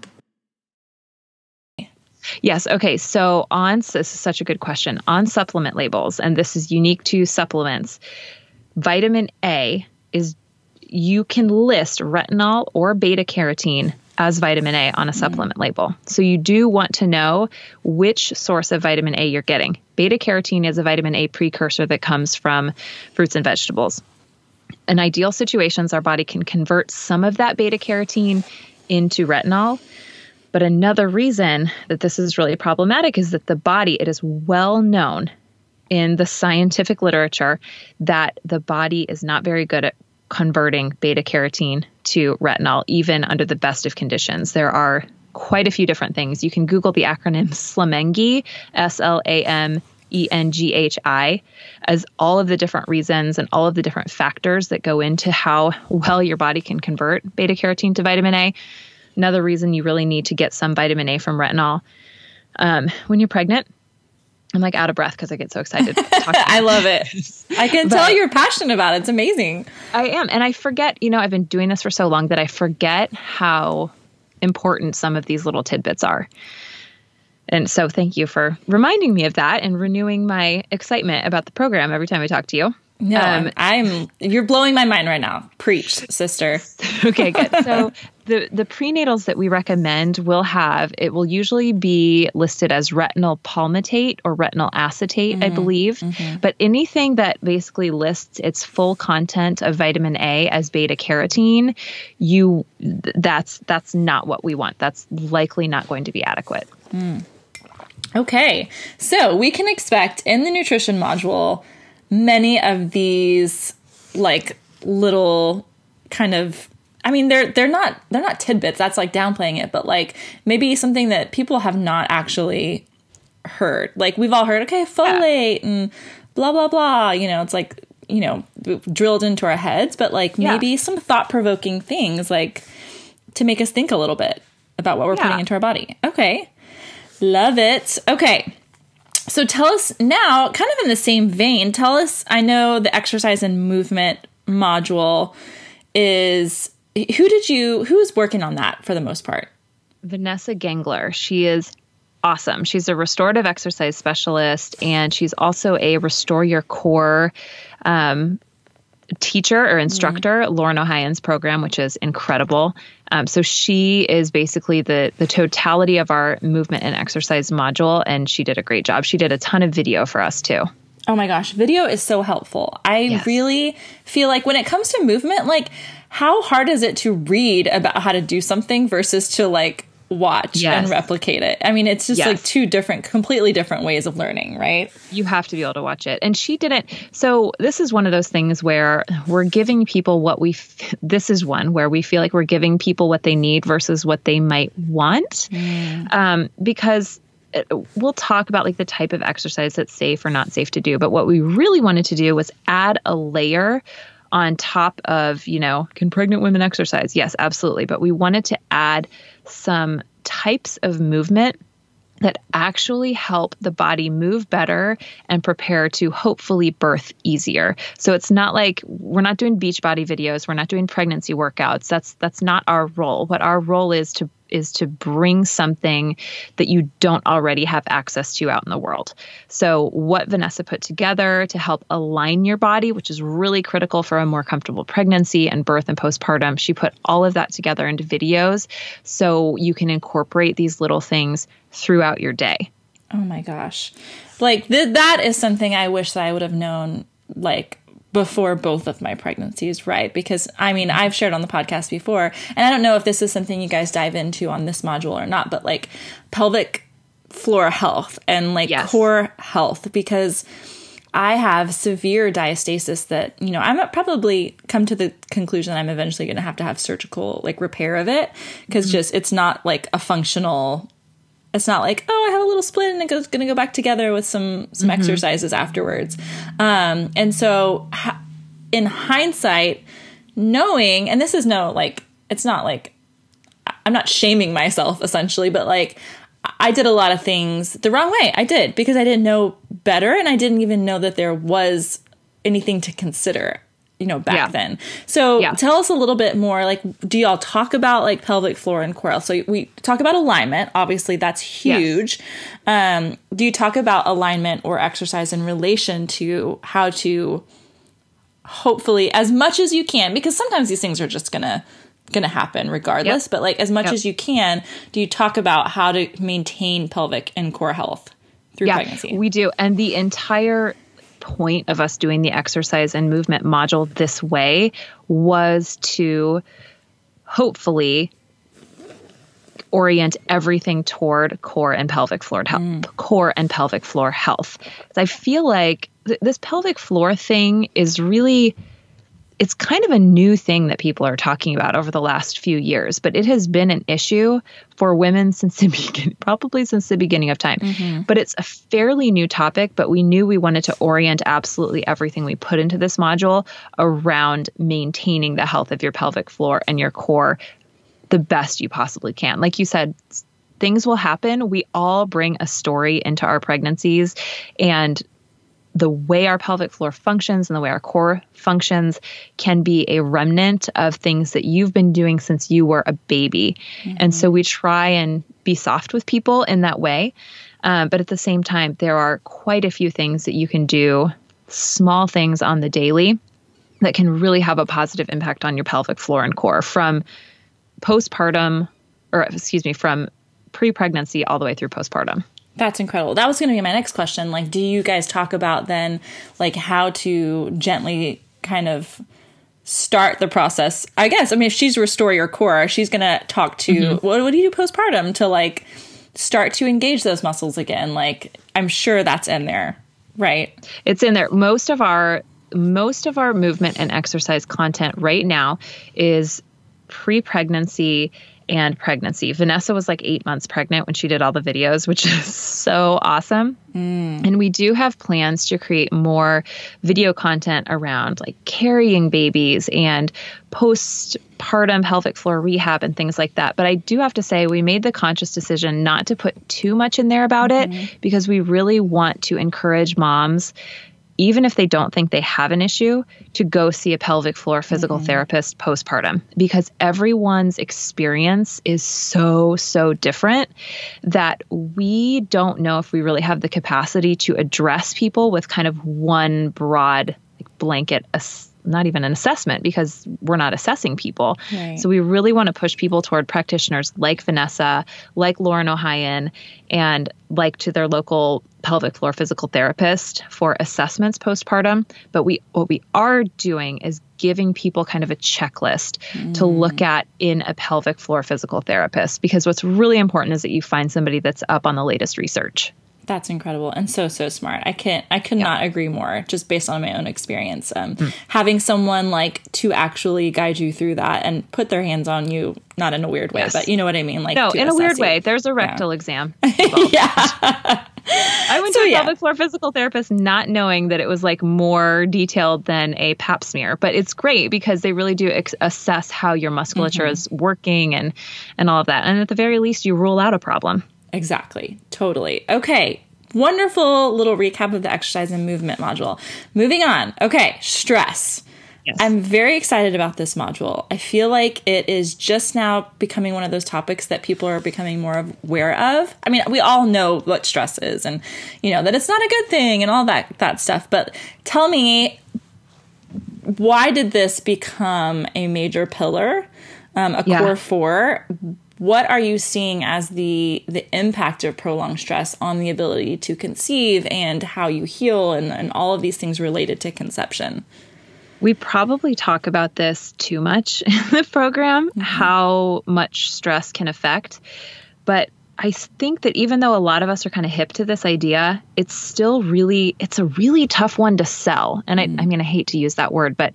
Yes. Okay. So on this is such a good question on supplement labels, and this is unique to supplements. Vitamin A is you can list retinol or beta carotene as vitamin A on a mm-hmm. supplement label. So you do want to know which source of vitamin A you're getting. Beta carotene is a vitamin A precursor that comes from fruits and vegetables. In ideal situations, our body can convert some of that beta carotene into retinol. But another reason that this is really problematic is that the body, it is well known in the scientific literature that the body is not very good at converting beta carotene to retinol, even under the best of conditions. There are quite a few different things. You can Google the acronym SLAMENGHI, S L A M E N G H I, as all of the different reasons and all of the different factors that go into how well your body can convert beta carotene to vitamin A. Another reason you really need to get some vitamin A from retinol. Um, when you're pregnant, I'm like out of breath because I get so excited. I love it. I can tell you're passionate about it. It's amazing. I am. And I forget, you know, I've been doing this for so long that I forget how important some of these little tidbits are. And so thank you for reminding me of that and renewing my excitement about the program every time I talk to you. No, um, I'm you're blowing my mind right now. Preach, sister. okay, good. So the the prenatals that we recommend will have it will usually be listed as retinyl palmitate or retinyl acetate, mm-hmm. I believe. Mm-hmm. But anything that basically lists its full content of vitamin A as beta carotene, you that's that's not what we want. That's likely not going to be adequate. Mm. Okay. So, we can expect in the nutrition module many of these like little kind of I mean they're they're not they're not tidbits that's like downplaying it but like maybe something that people have not actually heard like we've all heard okay folate yeah. and blah blah blah you know it's like you know drilled into our heads but like yeah. maybe some thought-provoking things like to make us think a little bit about what we're yeah. putting into our body okay love it okay so tell us now, kind of in the same vein, tell us I know the exercise and movement module is who did you who's working on that for the most part? Vanessa Gangler. She is awesome. She's a restorative exercise specialist and she's also a restore your core um, teacher or instructor, mm-hmm. Lauren Ohayon's program, which is incredible. Um, so she is basically the the totality of our movement and exercise module, and she did a great job. She did a ton of video for us too. Oh my gosh, video is so helpful. I yes. really feel like when it comes to movement, like how hard is it to read about how to do something versus to like watch yes. and replicate it. I mean, it's just yes. like two different, completely different ways of learning, right? You have to be able to watch it. And she didn't. So, this is one of those things where we're giving people what we, f- this is one where we feel like we're giving people what they need versus what they might want. Mm. Um, because uh, we'll talk about like the type of exercise that's safe or not safe to do. But what we really wanted to do was add a layer on top of, you know, can pregnant women exercise? Yes, absolutely. But we wanted to add some types of movement that actually help the body move better and prepare to hopefully birth easier. So it's not like we're not doing beach body videos, we're not doing pregnancy workouts. That's that's not our role. What our role is to is to bring something that you don't already have access to out in the world. So, what Vanessa put together to help align your body, which is really critical for a more comfortable pregnancy and birth and postpartum, she put all of that together into videos so you can incorporate these little things throughout your day. Oh my gosh. Like th- that is something I wish that I would have known like before both of my pregnancies, right? Because I mean, I've shared on the podcast before, and I don't know if this is something you guys dive into on this module or not, but like pelvic floor health and like yes. core health because I have severe diastasis that, you know, I'm probably come to the conclusion that I'm eventually going to have to have surgical like repair of it because mm-hmm. just it's not like a functional it's not like oh i have a little split and it's going to go back together with some some mm-hmm. exercises afterwards. Um, and so in hindsight knowing and this is no like it's not like i'm not shaming myself essentially but like i did a lot of things the wrong way. I did because i didn't know better and i didn't even know that there was anything to consider you know back yeah. then so yeah. tell us a little bit more like do y'all talk about like pelvic floor and core so we talk about alignment obviously that's huge yes. um, do you talk about alignment or exercise in relation to how to hopefully as much as you can because sometimes these things are just gonna going to happen regardless. Yep. But like as much yep. as you can, do you talk about how to maintain pelvic and core health through yeah, pregnancy? We do. And the entire point of us doing the exercise and movement module this way was to hopefully orient everything toward core and pelvic floor health, mm. core and pelvic floor health. I feel like th- this pelvic floor thing is really it's kind of a new thing that people are talking about over the last few years, but it has been an issue for women since the beginning, probably since the beginning of time. Mm-hmm. But it's a fairly new topic, but we knew we wanted to orient absolutely everything we put into this module around maintaining the health of your pelvic floor and your core the best you possibly can. Like you said, things will happen. We all bring a story into our pregnancies and the way our pelvic floor functions and the way our core functions can be a remnant of things that you've been doing since you were a baby. Mm-hmm. And so we try and be soft with people in that way. Um, but at the same time, there are quite a few things that you can do, small things on the daily, that can really have a positive impact on your pelvic floor and core from postpartum, or excuse me, from pre pregnancy all the way through postpartum. That's incredible. That was going to be my next question. Like, do you guys talk about then, like, how to gently kind of start the process? I guess. I mean, if she's restore your core, she's going to talk to mm-hmm. what, what do you do postpartum to like start to engage those muscles again? Like, I'm sure that's in there, right? It's in there. Most of our most of our movement and exercise content right now is pre-pregnancy and pregnancy. Vanessa was like eight months pregnant when she did all the videos, which is so awesome. Mm. And we do have plans to create more video content around like carrying babies and postpartum pelvic floor rehab and things like that. But I do have to say, we made the conscious decision not to put too much in there about mm-hmm. it because we really want to encourage moms even if they don't think they have an issue, to go see a pelvic floor physical mm-hmm. therapist postpartum because everyone's experience is so, so different that we don't know if we really have the capacity to address people with kind of one broad like, blanket not even an assessment because we're not assessing people. Right. So we really want to push people toward practitioners like Vanessa, like Lauren Ohayon, and like to their local pelvic floor physical therapist for assessments postpartum. But we what we are doing is giving people kind of a checklist mm. to look at in a pelvic floor physical therapist because what's really important is that you find somebody that's up on the latest research. That's incredible and so so smart. I can't I could yeah. not agree more just based on my own experience. Um, mm. having someone like to actually guide you through that and put their hands on you, not in a weird way, yes. but you know what I mean. Like no, in a weird you. way. There's a rectal yeah. exam. yeah. I went so, to a yeah. pelvic floor physical therapist not knowing that it was like more detailed than a pap smear, but it's great because they really do ex- assess how your musculature mm-hmm. is working and and all of that. And at the very least you rule out a problem. Exactly. Totally. Okay. Wonderful little recap of the exercise and movement module. Moving on. Okay. Stress. Yes. I'm very excited about this module. I feel like it is just now becoming one of those topics that people are becoming more aware of. I mean, we all know what stress is and you know that it's not a good thing and all that that stuff, but tell me why did this become a major pillar, um, a yeah. core four what are you seeing as the the impact of prolonged stress on the ability to conceive and how you heal and, and all of these things related to conception we probably talk about this too much in the program mm-hmm. how much stress can affect but I think that even though a lot of us are kind of hip to this idea, it's still really it's a really tough one to sell. And mm. I, I mean I hate to use that word, but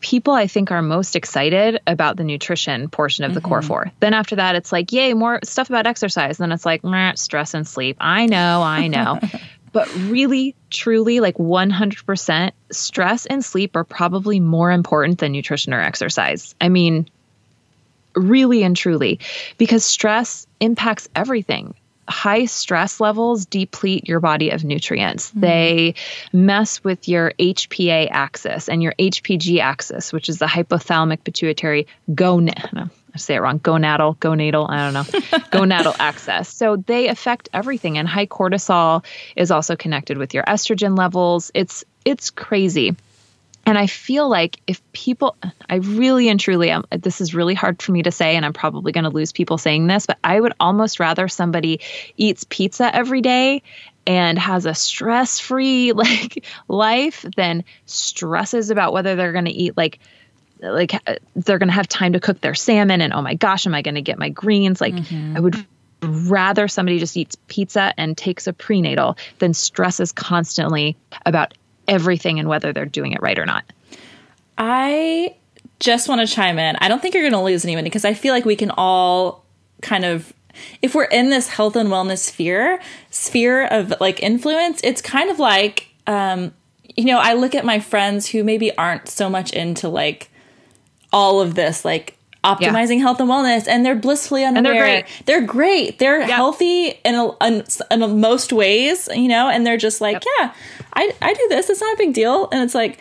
people I think are most excited about the nutrition portion of the mm-hmm. core four. Then after that, it's like, yay, more stuff about exercise. Then it's like, stress and sleep. I know, I know. but really, truly, like 100%, stress and sleep are probably more important than nutrition or exercise. I mean, really and truly, because stress impacts everything high stress levels deplete your body of nutrients. Mm-hmm. They mess with your HPA axis and your HPG axis, which is the hypothalamic pituitary gonad. I say it wrong. Gonadal, gonadal, I don't know. gonadal axis. So they affect everything. And high cortisol is also connected with your estrogen levels. It's it's crazy. And I feel like if people, I really and truly, am, this is really hard for me to say, and I'm probably going to lose people saying this, but I would almost rather somebody eats pizza every day and has a stress-free like life than stresses about whether they're going to eat like like they're going to have time to cook their salmon and oh my gosh am i going to get my greens like mm-hmm. i would rather somebody just eats pizza and takes a prenatal than stresses constantly about everything and whether they're doing it right or not. I just want to chime in. I don't think you're going to lose anyone because i feel like we can all kind of if we're in this health and wellness sphere sphere of like influence, it's kind of like um, you know, I look at my friends who maybe aren't so much into like all of this, like optimizing yeah. health and wellness, and they're blissfully unaware. And they're great. They're great. They're yep. healthy in, a, in, in most ways, you know, and they're just like, yep. yeah, I I do this. It's not a big deal, and it's like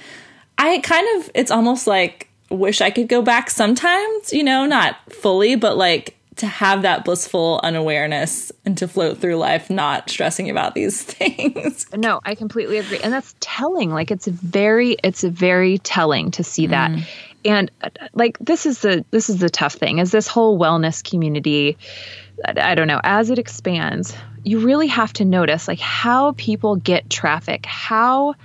I kind of it's almost like wish I could go back sometimes, you know, not fully, but like to have that blissful unawareness and to float through life not stressing about these things. No, I completely agree. And that's telling. Like it's very it's very telling to see mm. And like this is the this is the tough thing. Is this whole wellness community I don't know, as it expands, you really have to notice like how people get traffic, how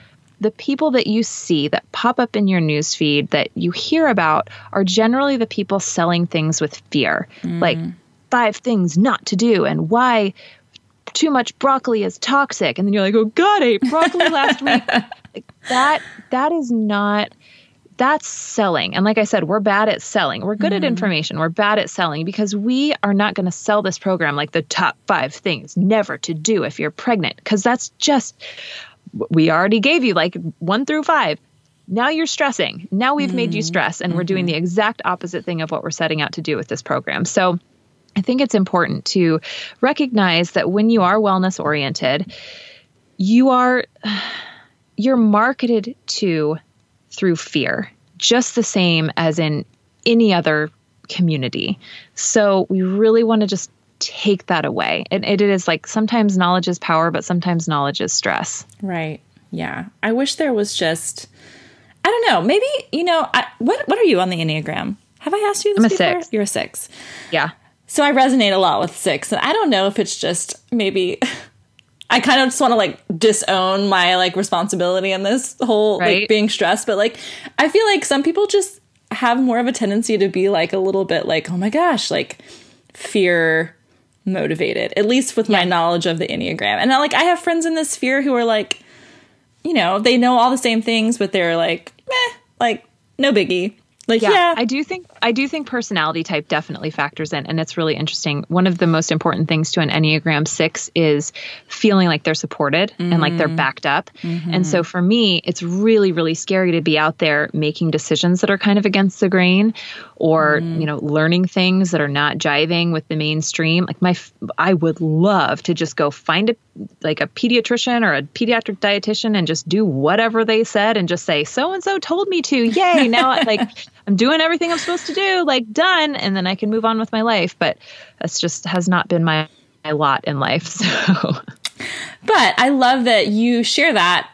the people that you see that pop up in your newsfeed that you hear about are generally the people selling things with fear, mm. like five things not to do and why too much broccoli is toxic. And then you're like, oh God, I ate broccoli last week. Like that that is not that's selling. And like I said, we're bad at selling. We're good mm. at information. We're bad at selling because we are not going to sell this program like the top five things never to do if you're pregnant, because that's just we already gave you like one through five. Now you're stressing. Now we've mm-hmm. made you mm-hmm. stress, and mm-hmm. we're doing the mm-hmm. exact opposite thing of what we're setting out to do with this program. So I think it's important to recognize that when you are wellness oriented, you are you're marketed to through fear, just the same as in any other community. So we really want to just take that away. And it is like sometimes knowledge is power, but sometimes knowledge is stress. Right. Yeah. I wish there was just I don't know. Maybe, you know, I, what what are you on the Enneagram? Have I asked you this I'm a before? six. You're a six. Yeah. So I resonate a lot with six. And I don't know if it's just maybe I kind of just want to like disown my like responsibility in this whole right. like being stressed. But like I feel like some people just have more of a tendency to be like a little bit like, oh my gosh, like fear motivated, at least with yeah. my knowledge of the Enneagram. And like I have friends in this sphere who are like, you know, they know all the same things, but they're like, meh, like no biggie. Like yeah, yeah, I do think I do think personality type definitely factors in, and it's really interesting. One of the most important things to an Enneagram Six is feeling like they're supported mm-hmm. and like they're mm-hmm. backed up. Mm-hmm. And so for me, it's really really scary to be out there making decisions that are kind of against the grain, or mm. you know, learning things that are not jiving with the mainstream. Like my, I would love to just go find a like a pediatrician or a pediatric dietitian and just do whatever they said and just say so and so told me to. Yay! Now like I'm doing everything I'm supposed to do, like done, and then I can move on with my life. But that's just has not been my, my lot in life. So But I love that you share that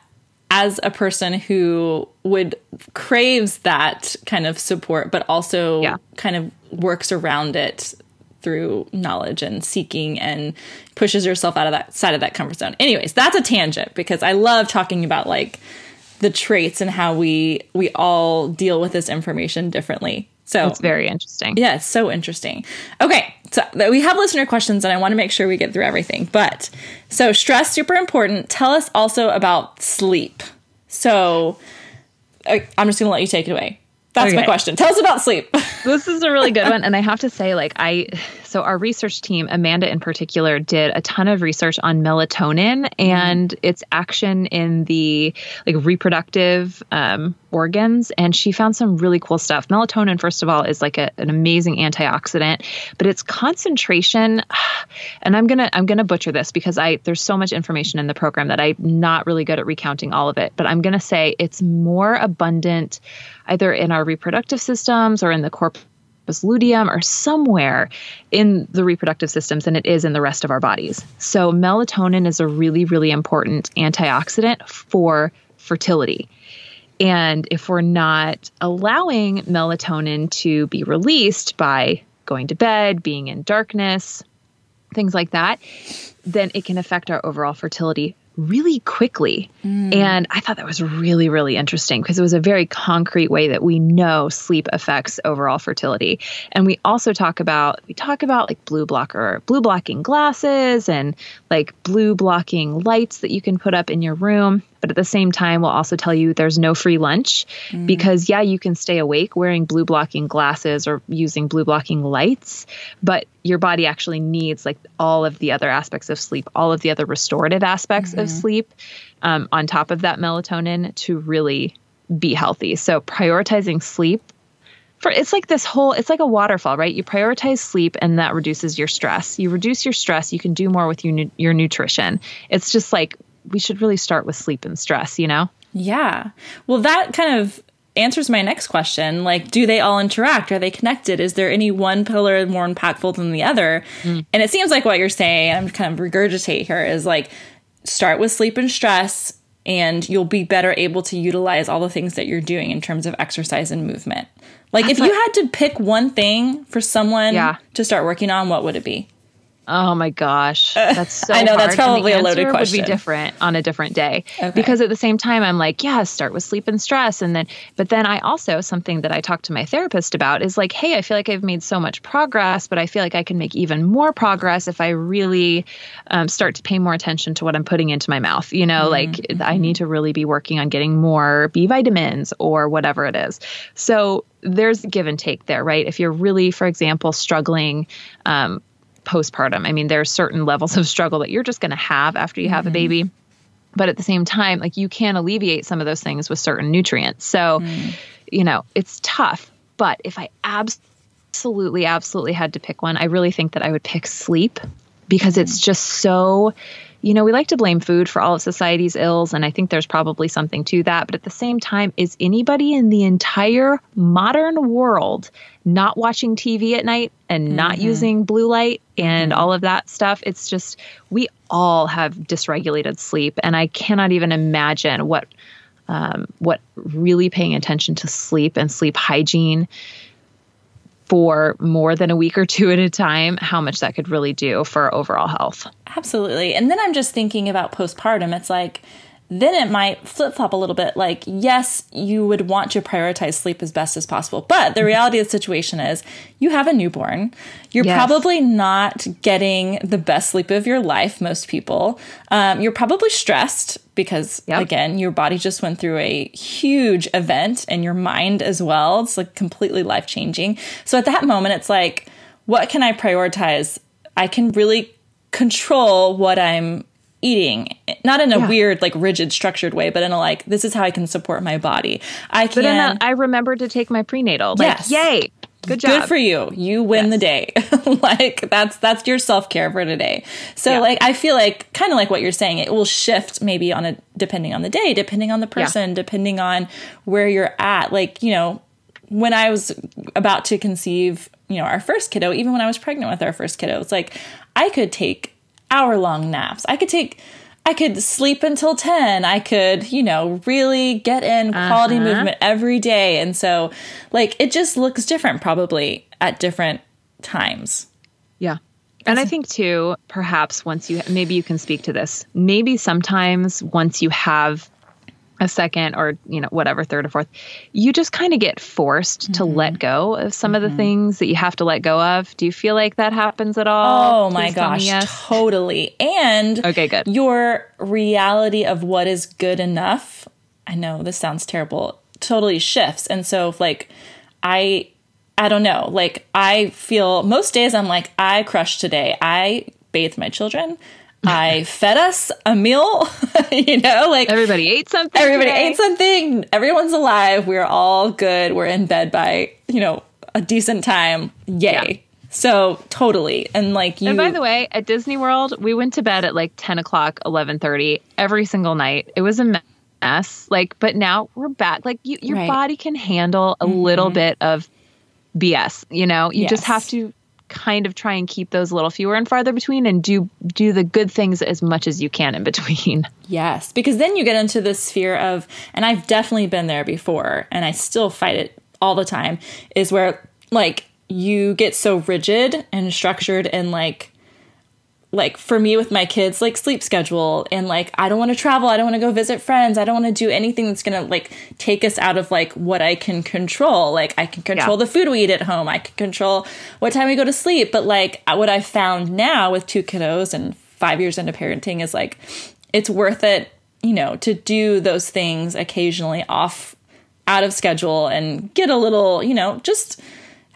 as a person who would craves that kind of support, but also yeah. kind of works around it through knowledge and seeking and pushes yourself out of that side of that comfort zone. Anyways, that's a tangent because I love talking about like the traits and how we we all deal with this information differently. So it's very interesting. Yeah, it's so interesting. Okay, so we have listener questions, and I want to make sure we get through everything. But so stress super important. Tell us also about sleep. So uh, I'm just gonna let you take it away. That's okay. my question. Tell us about sleep. this is a really good one. And I have to say, like, I, so our research team, Amanda in particular, did a ton of research on melatonin and mm. its action in the like reproductive um, organs. And she found some really cool stuff. Melatonin, first of all, is like a, an amazing antioxidant, but its concentration, and I'm going to, I'm going to butcher this because I, there's so much information in the program that I'm not really good at recounting all of it, but I'm going to say it's more abundant either in our reproductive systems or in the corpus luteum or somewhere in the reproductive systems than it is in the rest of our bodies. So, melatonin is a really, really important antioxidant for fertility. And if we're not allowing melatonin to be released by going to bed, being in darkness, things like that, then it can affect our overall fertility really quickly. Mm. And I thought that was really, really interesting because it was a very concrete way that we know sleep affects overall fertility. And we also talk about we talk about like blue blocker, blue blocking glasses and like blue blocking lights that you can put up in your room. But at the same time, we'll also tell you there's no free lunch mm. because, yeah, you can stay awake wearing blue blocking glasses or using blue blocking lights, but your body actually needs like all of the other aspects of sleep, all of the other restorative aspects mm-hmm. of sleep um, on top of that melatonin to really be healthy. So, prioritizing sleep for it's like this whole it's like a waterfall right you prioritize sleep and that reduces your stress you reduce your stress you can do more with your your nutrition it's just like we should really start with sleep and stress, you know? Yeah. Well, that kind of answers my next question. Like, do they all interact? Are they connected? Is there any one pillar more impactful than the other? Mm. And it seems like what you're saying, I'm kind of regurgitate here, is like start with sleep and stress, and you'll be better able to utilize all the things that you're doing in terms of exercise and movement. Like, if you had to pick one thing for someone yeah. to start working on, what would it be? Oh my gosh, that's so. I know hard. that's probably a loaded question. Would be different on a different day okay. because at the same time I'm like, yeah, start with sleep and stress, and then but then I also something that I talk to my therapist about is like, hey, I feel like I've made so much progress, but I feel like I can make even more progress if I really um, start to pay more attention to what I'm putting into my mouth. You know, mm-hmm. like mm-hmm. I need to really be working on getting more B vitamins or whatever it is. So there's give and take there, right? If you're really, for example, struggling um, postpartum. I mean, there are certain levels of struggle that you're just going to have after you have mm-hmm. a baby. But at the same time, like you can alleviate some of those things with certain nutrients. So, mm. you know, it's tough. But if I absolutely, absolutely had to pick one, I really think that I would pick sleep because it's just so you know, we like to blame food for all of society's ills, and I think there's probably something to that. But at the same time, is anybody in the entire modern world not watching TV at night and mm-hmm. not using blue light and mm-hmm. all of that stuff? It's just, we all have dysregulated sleep, and I cannot even imagine what. Um, what really paying attention to sleep and sleep hygiene for more than a week or two at a time, how much that could really do for overall health. Absolutely. And then I'm just thinking about postpartum. It's like, then it might flip flop a little bit. Like, yes, you would want to prioritize sleep as best as possible. But the reality of the situation is you have a newborn. You're yes. probably not getting the best sleep of your life, most people. Um, you're probably stressed because, yep. again, your body just went through a huge event and your mind as well. It's like completely life changing. So at that moment, it's like, what can I prioritize? I can really control what I'm eating not in a yeah. weird like rigid structured way but in a like this is how i can support my body i can but I remembered to take my prenatal like yes. yay good job good for you you win yes. the day like that's that's your self-care for today so yeah. like i feel like kind of like what you're saying it will shift maybe on a depending on the day depending on the person yeah. depending on where you're at like you know when i was about to conceive you know our first kiddo even when i was pregnant with our first kiddo it's like i could take hour long naps. I could take I could sleep until 10. I could, you know, really get in quality uh-huh. movement every day. And so, like, it just looks different probably at different times. Yeah. And I think, too, perhaps once you, maybe you can speak to this, maybe sometimes once you have a second or you know whatever third or fourth you just kind of get forced mm-hmm. to let go of some mm-hmm. of the mm-hmm. things that you have to let go of do you feel like that happens at all oh my gosh yes. totally and okay good your reality of what is good enough i know this sounds terrible totally shifts and so like i i don't know like i feel most days i'm like i crushed today i bathed my children I fed us a meal, you know, like everybody ate something. Everybody today. ate something. Everyone's alive. We're all good. We're in bed by, you know, a decent time. Yay. Yeah. So totally. And like you And by the way, at Disney World, we went to bed at like 10 o'clock, 1130 every single night. It was a mess. Like, but now we're back. Like you, your right. body can handle a mm-hmm. little bit of BS, you know, you yes. just have to kind of try and keep those a little fewer and farther between and do do the good things as much as you can in between. Yes, because then you get into the sphere of and I've definitely been there before and I still fight it all the time is where like you get so rigid and structured and like like for me with my kids like sleep schedule and like i don't want to travel i don't want to go visit friends i don't want to do anything that's gonna like take us out of like what i can control like i can control yeah. the food we eat at home i can control what time we go to sleep but like uh, what i found now with two kiddos and five years into parenting is like it's worth it you know to do those things occasionally off out of schedule and get a little you know just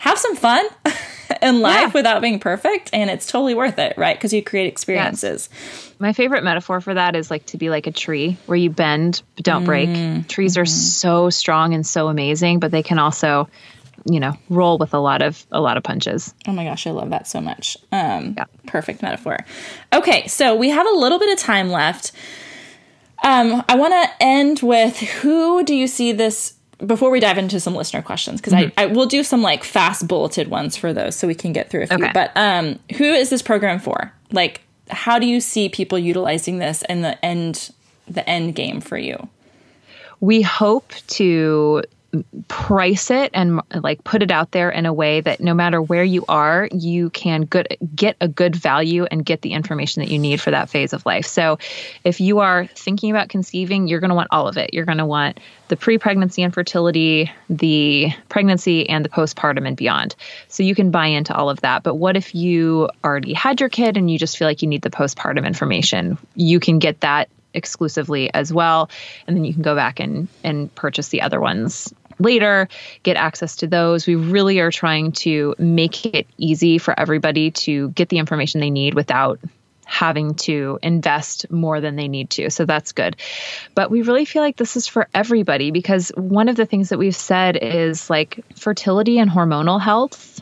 have some fun in life yeah. without being perfect and it's totally worth it right because you create experiences yes. my favorite metaphor for that is like to be like a tree where you bend but don't break mm-hmm. trees are so strong and so amazing but they can also you know roll with a lot of a lot of punches oh my gosh i love that so much um yeah. perfect metaphor okay so we have a little bit of time left um i want to end with who do you see this before we dive into some listener questions, because mm-hmm. I, I will do some like fast bulleted ones for those so we can get through a few. Okay. But um, who is this program for? Like, how do you see people utilizing this in the end the end game for you? We hope to price it and like put it out there in a way that no matter where you are you can good get a good value and get the information that you need for that phase of life. So if you are thinking about conceiving you're going to want all of it. You're going to want the pre-pregnancy and fertility the pregnancy and the postpartum and beyond. So you can buy into all of that. But what if you already had your kid and you just feel like you need the postpartum information? You can get that exclusively as well and then you can go back and and purchase the other ones later, get access to those. We really are trying to make it easy for everybody to get the information they need without having to invest more than they need to. So that's good. But we really feel like this is for everybody because one of the things that we've said is like fertility and hormonal health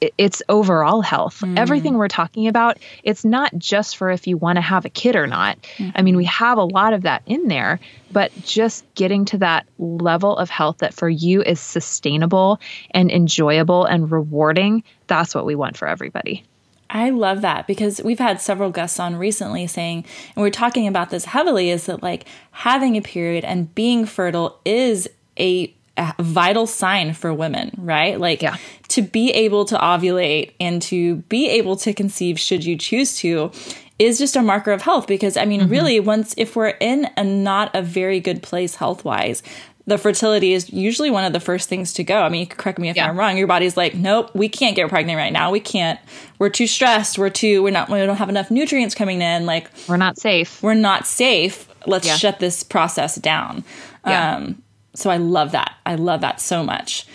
it's overall health. Mm. Everything we're talking about, it's not just for if you want to have a kid or not. Mm. I mean, we have a lot of that in there, but just getting to that level of health that for you is sustainable and enjoyable and rewarding, that's what we want for everybody. I love that because we've had several guests on recently saying, and we're talking about this heavily, is that like having a period and being fertile is a a vital sign for women, right? Like yeah. to be able to ovulate and to be able to conceive should you choose to is just a marker of health because I mean mm-hmm. really once if we're in a not a very good place health-wise, the fertility is usually one of the first things to go. I mean, correct me if yeah. I'm wrong. Your body's like, nope, we can't get pregnant right now. We can't. We're too stressed. We're too. We're not. We don't have enough nutrients coming in. Like we're not safe. We're not safe. Let's yeah. shut this process down. Yeah. Um, so I love that. I love that so much.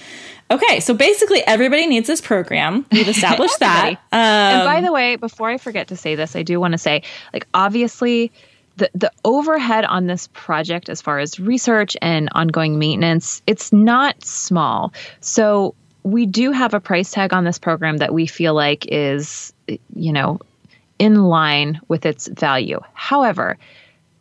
Okay, so basically everybody needs this program. We've established that. Um, and by the way, before I forget to say this, I do want to say, like, obviously, the the overhead on this project, as far as research and ongoing maintenance, it's not small. So we do have a price tag on this program that we feel like is, you know, in line with its value. However,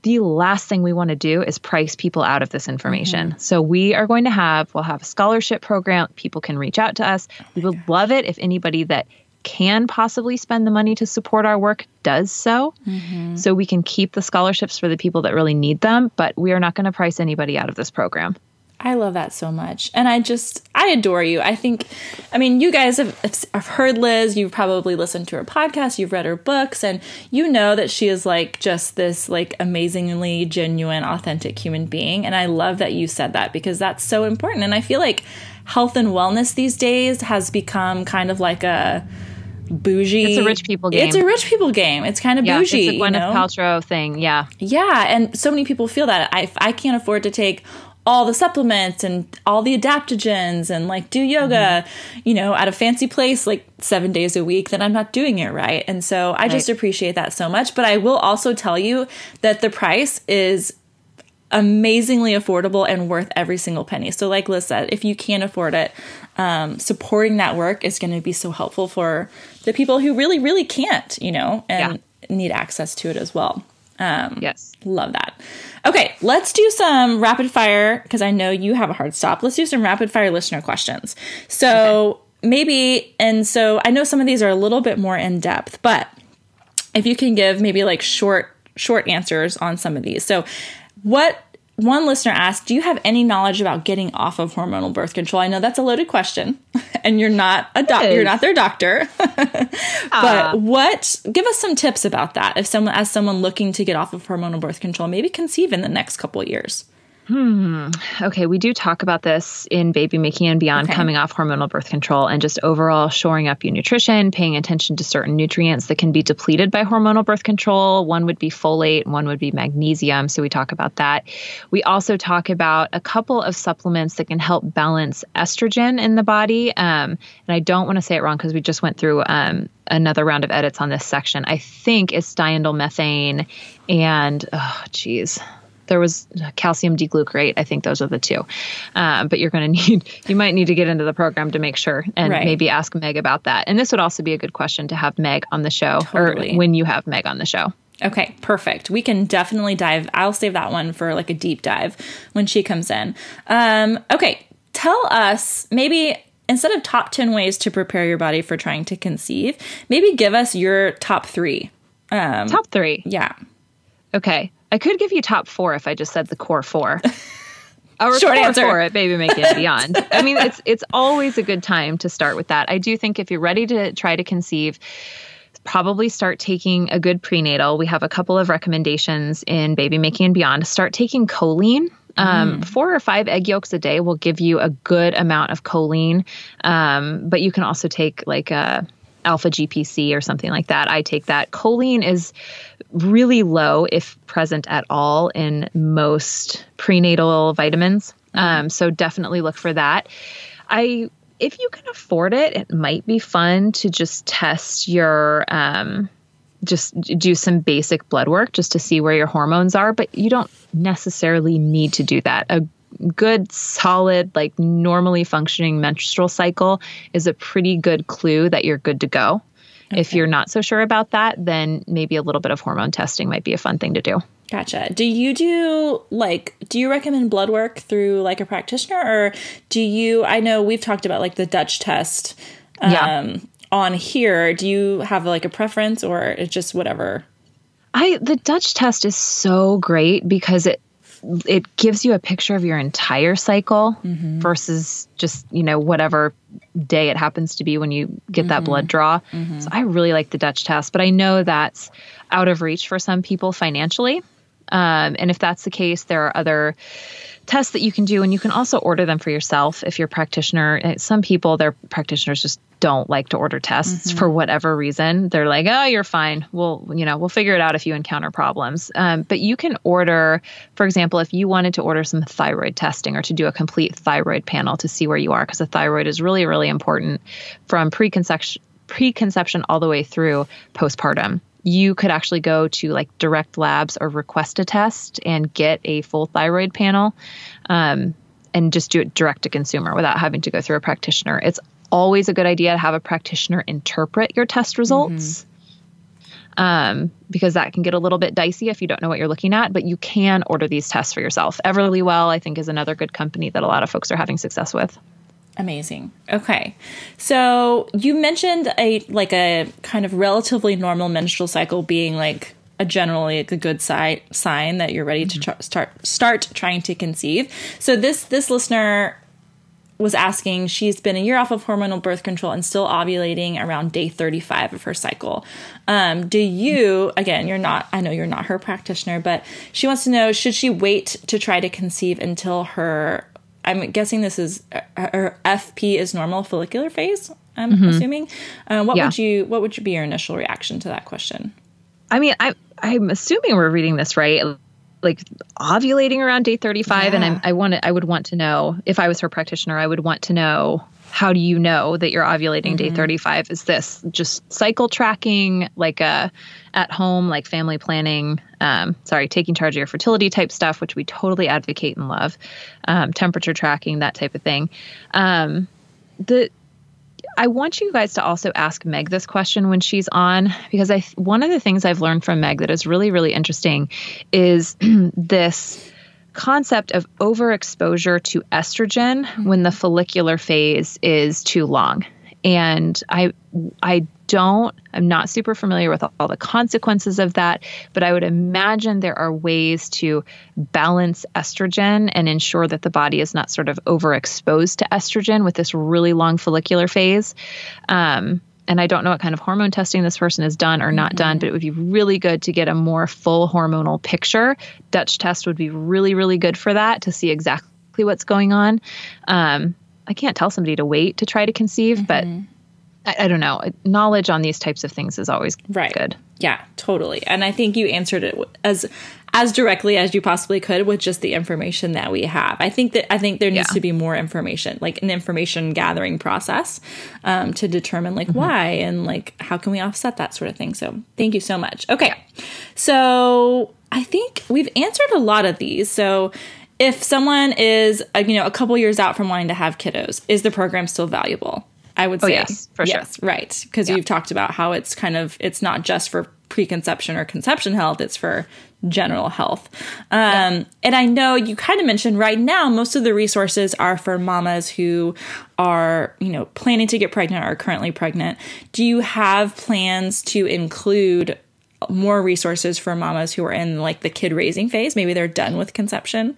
the last thing we want to do is price people out of this information. Mm-hmm. So we are going to have we'll have a scholarship program. People can reach out to us. We would love it if anybody that can possibly spend the money to support our work does so. Mm-hmm. So we can keep the scholarships for the people that really need them, but we are not going to price anybody out of this program. I love that so much. And I just, I adore you. I think, I mean, you guys have, have heard Liz. You've probably listened to her podcast. You've read her books. And you know that she is like just this like amazingly genuine, authentic human being. And I love that you said that because that's so important. And I feel like health and wellness these days has become kind of like a, bougie. It's a rich people game. It's a rich people game. It's kind of yeah, bougie. It's a Gwyneth you know? Paltrow thing. Yeah. Yeah. And so many people feel that. I, I can't afford to take all the supplements and all the adaptogens and like do yoga, mm-hmm. you know, at a fancy place like seven days a week, then I'm not doing it right. And so I right. just appreciate that so much. But I will also tell you that the price is amazingly affordable and worth every single penny. So, like Liz said, if you can't afford it, um, supporting that work is going to be so helpful for the people who really, really can't, you know, and yeah. need access to it as well. Um, yes. Love that. Okay, let's do some rapid fire because I know you have a hard stop. Let's do some rapid fire listener questions. So, maybe, and so I know some of these are a little bit more in depth, but if you can give maybe like short short answers on some of these. So, what one listener asked, "Do you have any knowledge about getting off of hormonal birth control?" I know that's a loaded question, and you're not a doctor. You're not their doctor. but uh. what? Give us some tips about that. If someone, as someone looking to get off of hormonal birth control, maybe conceive in the next couple years. Hmm. Okay, we do talk about this in baby making and beyond, okay. coming off hormonal birth control and just overall shoring up your nutrition, paying attention to certain nutrients that can be depleted by hormonal birth control. One would be folate, one would be magnesium. So we talk about that. We also talk about a couple of supplements that can help balance estrogen in the body. Um, and I don't want to say it wrong because we just went through um, another round of edits on this section. I think it's diindolylmethane and, oh, geez there was calcium D-glucarate. I think those are the two. Uh, but you're going to need, you might need to get into the program to make sure and right. maybe ask Meg about that. And this would also be a good question to have Meg on the show totally. or when you have Meg on the show. Okay, perfect. We can definitely dive. I'll save that one for like a deep dive when she comes in. Um, okay, tell us maybe instead of top 10 ways to prepare your body for trying to conceive, maybe give us your top three. Um, top three? Yeah. Okay. I could give you top four if I just said the core four. Our Short core answer. four at Baby Making and Beyond. I mean, it's it's always a good time to start with that. I do think if you're ready to try to conceive, probably start taking a good prenatal. We have a couple of recommendations in Baby Making and Beyond. Start taking choline. Um, mm. Four or five egg yolks a day will give you a good amount of choline, um, but you can also take like a alpha GPC or something like that. I take that. Choline is really low, if present at all, in most prenatal vitamins. Um, so definitely look for that. I, if you can afford it, it might be fun to just test your. Um, just do some basic blood work just to see where your hormones are, but you don't necessarily need to do that. A good, solid, like normally functioning menstrual cycle is a pretty good clue that you're good to go. Okay. If you're not so sure about that, then maybe a little bit of hormone testing might be a fun thing to do. Gotcha. Do you do like do you recommend blood work through like a practitioner or do you I know we've talked about like the Dutch test um, yeah. on here. Do you have like a preference or it's just whatever? I the Dutch test is so great because it it gives you a picture of your entire cycle mm-hmm. versus just you know whatever day it happens to be when you get mm-hmm. that blood draw. Mm-hmm. So I really like the Dutch test, but I know that's out of reach for some people financially. Um, and if that's the case, there are other tests that you can do, and you can also order them for yourself if you're practitioner. Eh, some people, their practitioners just don't like to order tests mm-hmm. for whatever reason. They're like, "Oh, you're fine. We'll, you know, we'll figure it out if you encounter problems." Um, but you can order, for example, if you wanted to order some thyroid testing or to do a complete thyroid panel to see where you are, because the thyroid is really, really important from preconception preconception all the way through postpartum you could actually go to like direct labs or request a test and get a full thyroid panel um, and just do it direct to consumer without having to go through a practitioner. It's always a good idea to have a practitioner interpret your test results. Mm-hmm. Um, because that can get a little bit dicey if you don't know what you're looking at, but you can order these tests for yourself. Everlywell, I think, is another good company that a lot of folks are having success with. Amazing. Okay. So you mentioned a like a kind of relatively normal menstrual cycle being like a generally like a good si- sign that you're ready mm-hmm. to tr- start start trying to conceive. So this this listener was asking she's been a year off of hormonal birth control and still ovulating around day 35 of her cycle um, do you again you're not i know you're not her practitioner but she wants to know should she wait to try to conceive until her I'm guessing this is her FP is normal follicular phase. I'm mm-hmm. assuming. Uh, what yeah. would you What would be your initial reaction to that question? I mean, I I'm assuming we're reading this right. Like ovulating around day 35, yeah. and I'm, I want I would want to know if I was her practitioner. I would want to know how do you know that you're ovulating mm-hmm. day 35 is this just cycle tracking like a at home like family planning um, sorry taking charge of your fertility type stuff which we totally advocate and love um, temperature tracking that type of thing um, the I want you guys to also ask Meg this question when she's on because I one of the things I've learned from Meg that is really really interesting is this concept of overexposure to estrogen when the follicular phase is too long. and I I don't I'm not super familiar with all the consequences of that, but I would imagine there are ways to balance estrogen and ensure that the body is not sort of overexposed to estrogen with this really long follicular phase. Um, and I don't know what kind of hormone testing this person has done or not mm-hmm. done, but it would be really good to get a more full hormonal picture. Dutch test would be really, really good for that to see exactly what's going on. Um, I can't tell somebody to wait to try to conceive, mm-hmm. but I, I, don't know. Knowledge on these types of things is always right. good. Yeah, totally. And I think you answered it as as directly as you possibly could with just the information that we have. I think that I think there needs yeah. to be more information, like an information gathering process, um, to determine like mm-hmm. why and like how can we offset that sort of thing. So thank you so much. Okay, so I think we've answered a lot of these. So if someone is uh, you know a couple years out from wanting to have kiddos, is the program still valuable? I would oh, say yes, for yes, sure. right. Because yeah. you've talked about how it's kind of it's not just for preconception or conception health, it's for general health. Um, yeah. And I know you kind of mentioned right now, most of the resources are for mamas who are, you know, planning to get pregnant or currently pregnant. Do you have plans to include more resources for mamas who are in like the kid raising phase? Maybe they're done with conception.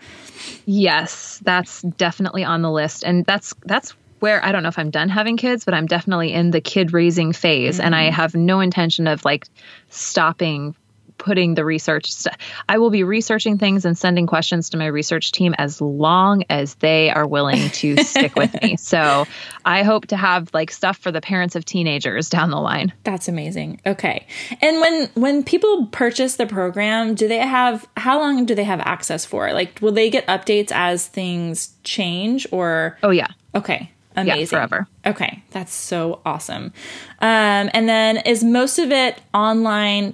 Yes, that's definitely on the list. And that's that's where I don't know if I'm done having kids, but I'm definitely in the kid raising phase mm-hmm. and I mm-hmm. have no intention of like stopping putting the research st- I will be researching things and sending questions to my research team as long as they are willing to stick with me. So, I hope to have like stuff for the parents of teenagers down the line. That's amazing. Okay. And when when people purchase the program, do they have how long do they have access for? Like will they get updates as things change or Oh yeah. Okay. Amazing. Yeah, forever. Okay, that's so awesome. Um, and then is most of it online?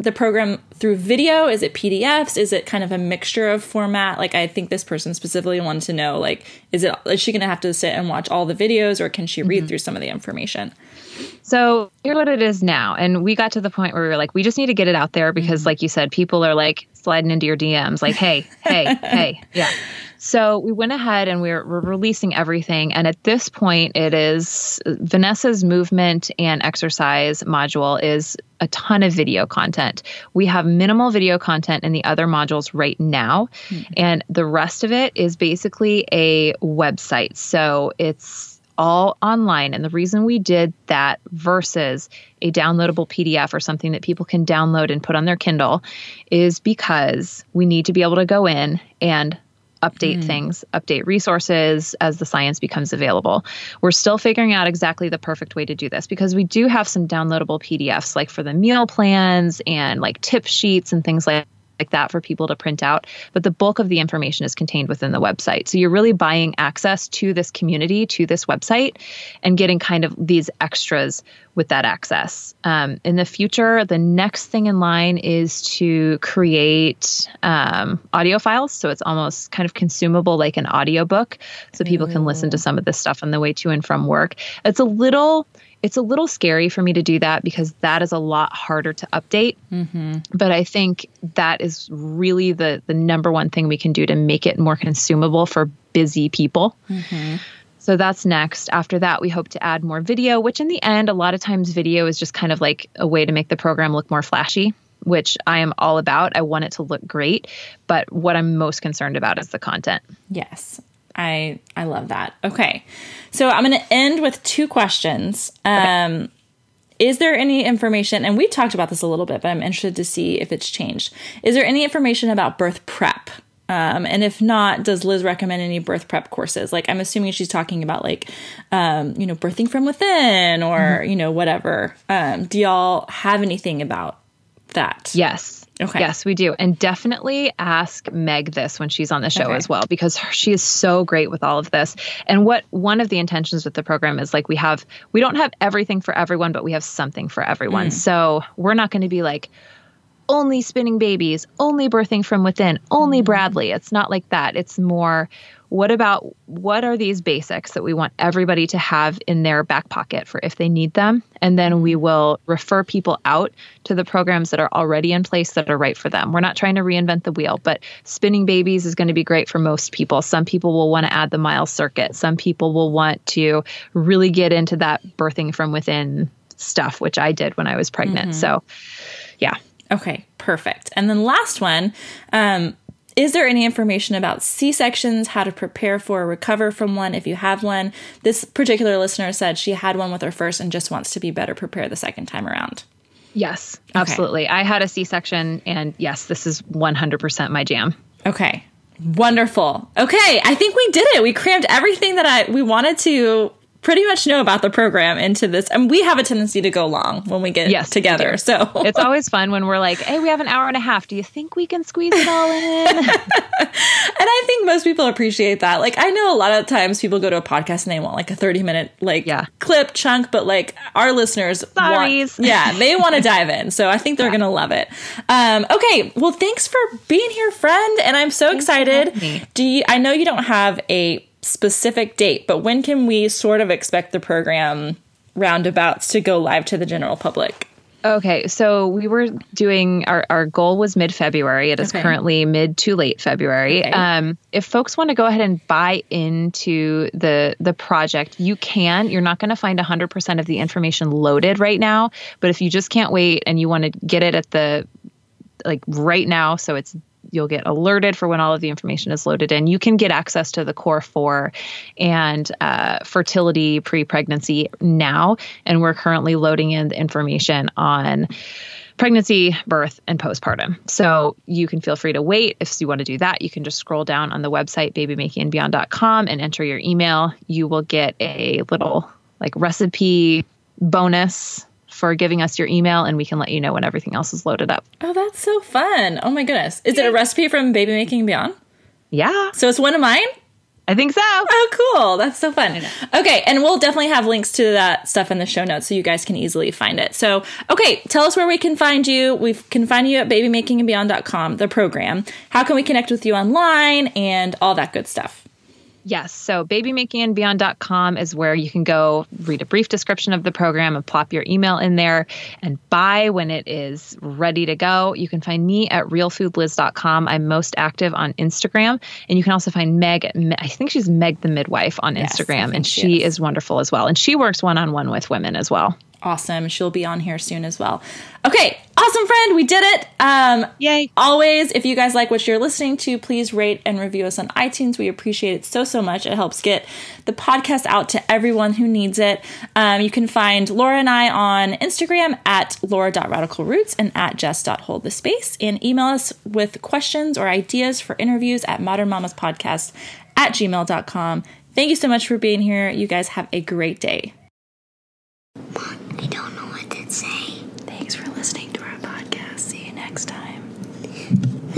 The program through video? Is it PDFs? Is it kind of a mixture of format? Like I think this person specifically wanted to know, like, is it is she going to have to sit and watch all the videos, or can she read mm-hmm. through some of the information? So here's what it is now, and we got to the point where we were like, we just need to get it out there because, mm-hmm. like you said, people are like sliding into your DMs, like, hey, hey, hey, yeah. So we went ahead and we're, we're releasing everything. And at this point, it is Vanessa's movement and exercise module is a ton of video content. We have minimal video content in the other modules right now. Mm-hmm. And the rest of it is basically a website. So it's all online. And the reason we did that versus a downloadable PDF or something that people can download and put on their Kindle is because we need to be able to go in and update mm. things, update resources as the science becomes available. We're still figuring out exactly the perfect way to do this because we do have some downloadable PDFs like for the meal plans and like tip sheets and things like like that for people to print out. But the bulk of the information is contained within the website. So you're really buying access to this community, to this website, and getting kind of these extras with that access. Um, in the future, the next thing in line is to create um, audio files. So it's almost kind of consumable like an audiobook. So people can listen to some of this stuff on the way to and from work. It's a little it's a little scary for me to do that because that is a lot harder to update. Mm-hmm. But I think that is really the the number one thing we can do to make it more consumable for busy people. Mm-hmm. So that's next. After that, we hope to add more video, which in the end, a lot of times video is just kind of like a way to make the program look more flashy, which I am all about. I want it to look great. But what I'm most concerned about is the content. Yes. I I love that. Okay. So I'm going to end with two questions. Um, okay. Is there any information, and we talked about this a little bit, but I'm interested to see if it's changed. Is there any information about birth prep? Um, and if not, does Liz recommend any birth prep courses? Like, I'm assuming she's talking about like, um, you know, birthing from within or, mm-hmm. you know, whatever. Um, do y'all have anything about that? Yes. Okay. Yes, we do. And definitely ask Meg this when she's on the show okay. as well, because she is so great with all of this. And what one of the intentions with the program is like we have, we don't have everything for everyone, but we have something for everyone. Mm. So we're not going to be like, only spinning babies, only birthing from within, only mm-hmm. Bradley. It's not like that. It's more what about what are these basics that we want everybody to have in their back pocket for if they need them? And then we will refer people out to the programs that are already in place that are right for them. We're not trying to reinvent the wheel, but spinning babies is going to be great for most people. Some people will want to add the Miles Circuit. Some people will want to really get into that birthing from within stuff, which I did when I was pregnant. Mm-hmm. So, yeah. Okay, perfect. And then last one, um, is there any information about C sections, how to prepare for or recover from one if you have one? This particular listener said she had one with her first and just wants to be better prepared the second time around. Yes, absolutely. Okay. I had a C section, and yes, this is 100% my jam. Okay, wonderful. Okay, I think we did it. We crammed everything that I we wanted to pretty much know about the program into this. And we have a tendency to go long when we get yes, together. So it's always fun when we're like, hey, we have an hour and a half. Do you think we can squeeze it all in? and I think most people appreciate that. Like, I know a lot of times people go to a podcast and they want like a 30 minute, like, yeah. clip chunk, but like our listeners, want, yeah, they want to dive in. So I think they're yeah. going to love it. Um, okay. Well, thanks for being here, friend. And I'm so thanks excited. Do you, I know you don't have a specific date, but when can we sort of expect the program roundabouts to go live to the general public? Okay, so we were doing our, our goal was mid February. It is okay. currently mid to late February. Okay. Um, if folks want to go ahead and buy into the the project, you can. You're not going to find 100% of the information loaded right now, but if you just can't wait and you want to get it at the like right now, so it's you'll get alerted for when all of the information is loaded in. You can get access to the Core 4 and uh, fertility pre pregnancy now. And we're currently loading in the information on pregnancy, birth, and postpartum. So you can feel free to wait. If you want to do that, you can just scroll down on the website, babymakingandbeyond.com, and enter your email. You will get a little like recipe bonus for giving us your email and we can let you know when everything else is loaded up. Oh, that's so fun. Oh my goodness. Is it a recipe from Baby Making Beyond? Yeah. So it's one of mine? I think so. Oh, cool. That's so fun. Okay. And we'll definitely have links to that stuff in the show notes so you guys can easily find it. So, okay. Tell us where we can find you. We can find you at babymakingandbeyond.com, the program. How can we connect with you online and all that good stuff? Yes. So babymakingandbeyond.com is where you can go read a brief description of the program and plop your email in there and buy when it is ready to go. You can find me at realfoodliz.com. I'm most active on Instagram. And you can also find Meg, I think she's Meg the Midwife on yes, Instagram. And she, is. is wonderful as well. And she works one on one with women as well awesome. She'll be on here soon as well. Okay, awesome friend, we did it. Um, Yay! Always, if you guys like what you're listening to, please rate and review us on iTunes. We appreciate it so so much. It helps get the podcast out to everyone who needs it. Um, you can find Laura and I on Instagram at laura.radicalroots and at jess.holdthespace and email us with questions or ideas for interviews at modernmamaspodcast at gmail.com. Thank you so much for being here. You guys have a great day.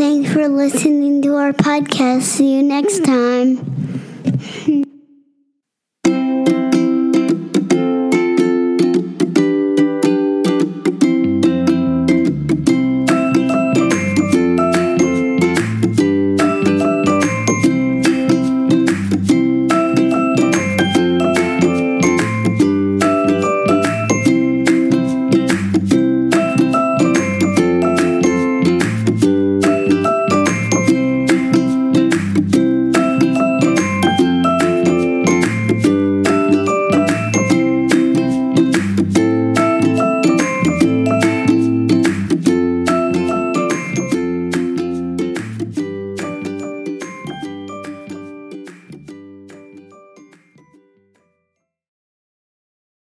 Thanks for listening to our podcast. See you next time.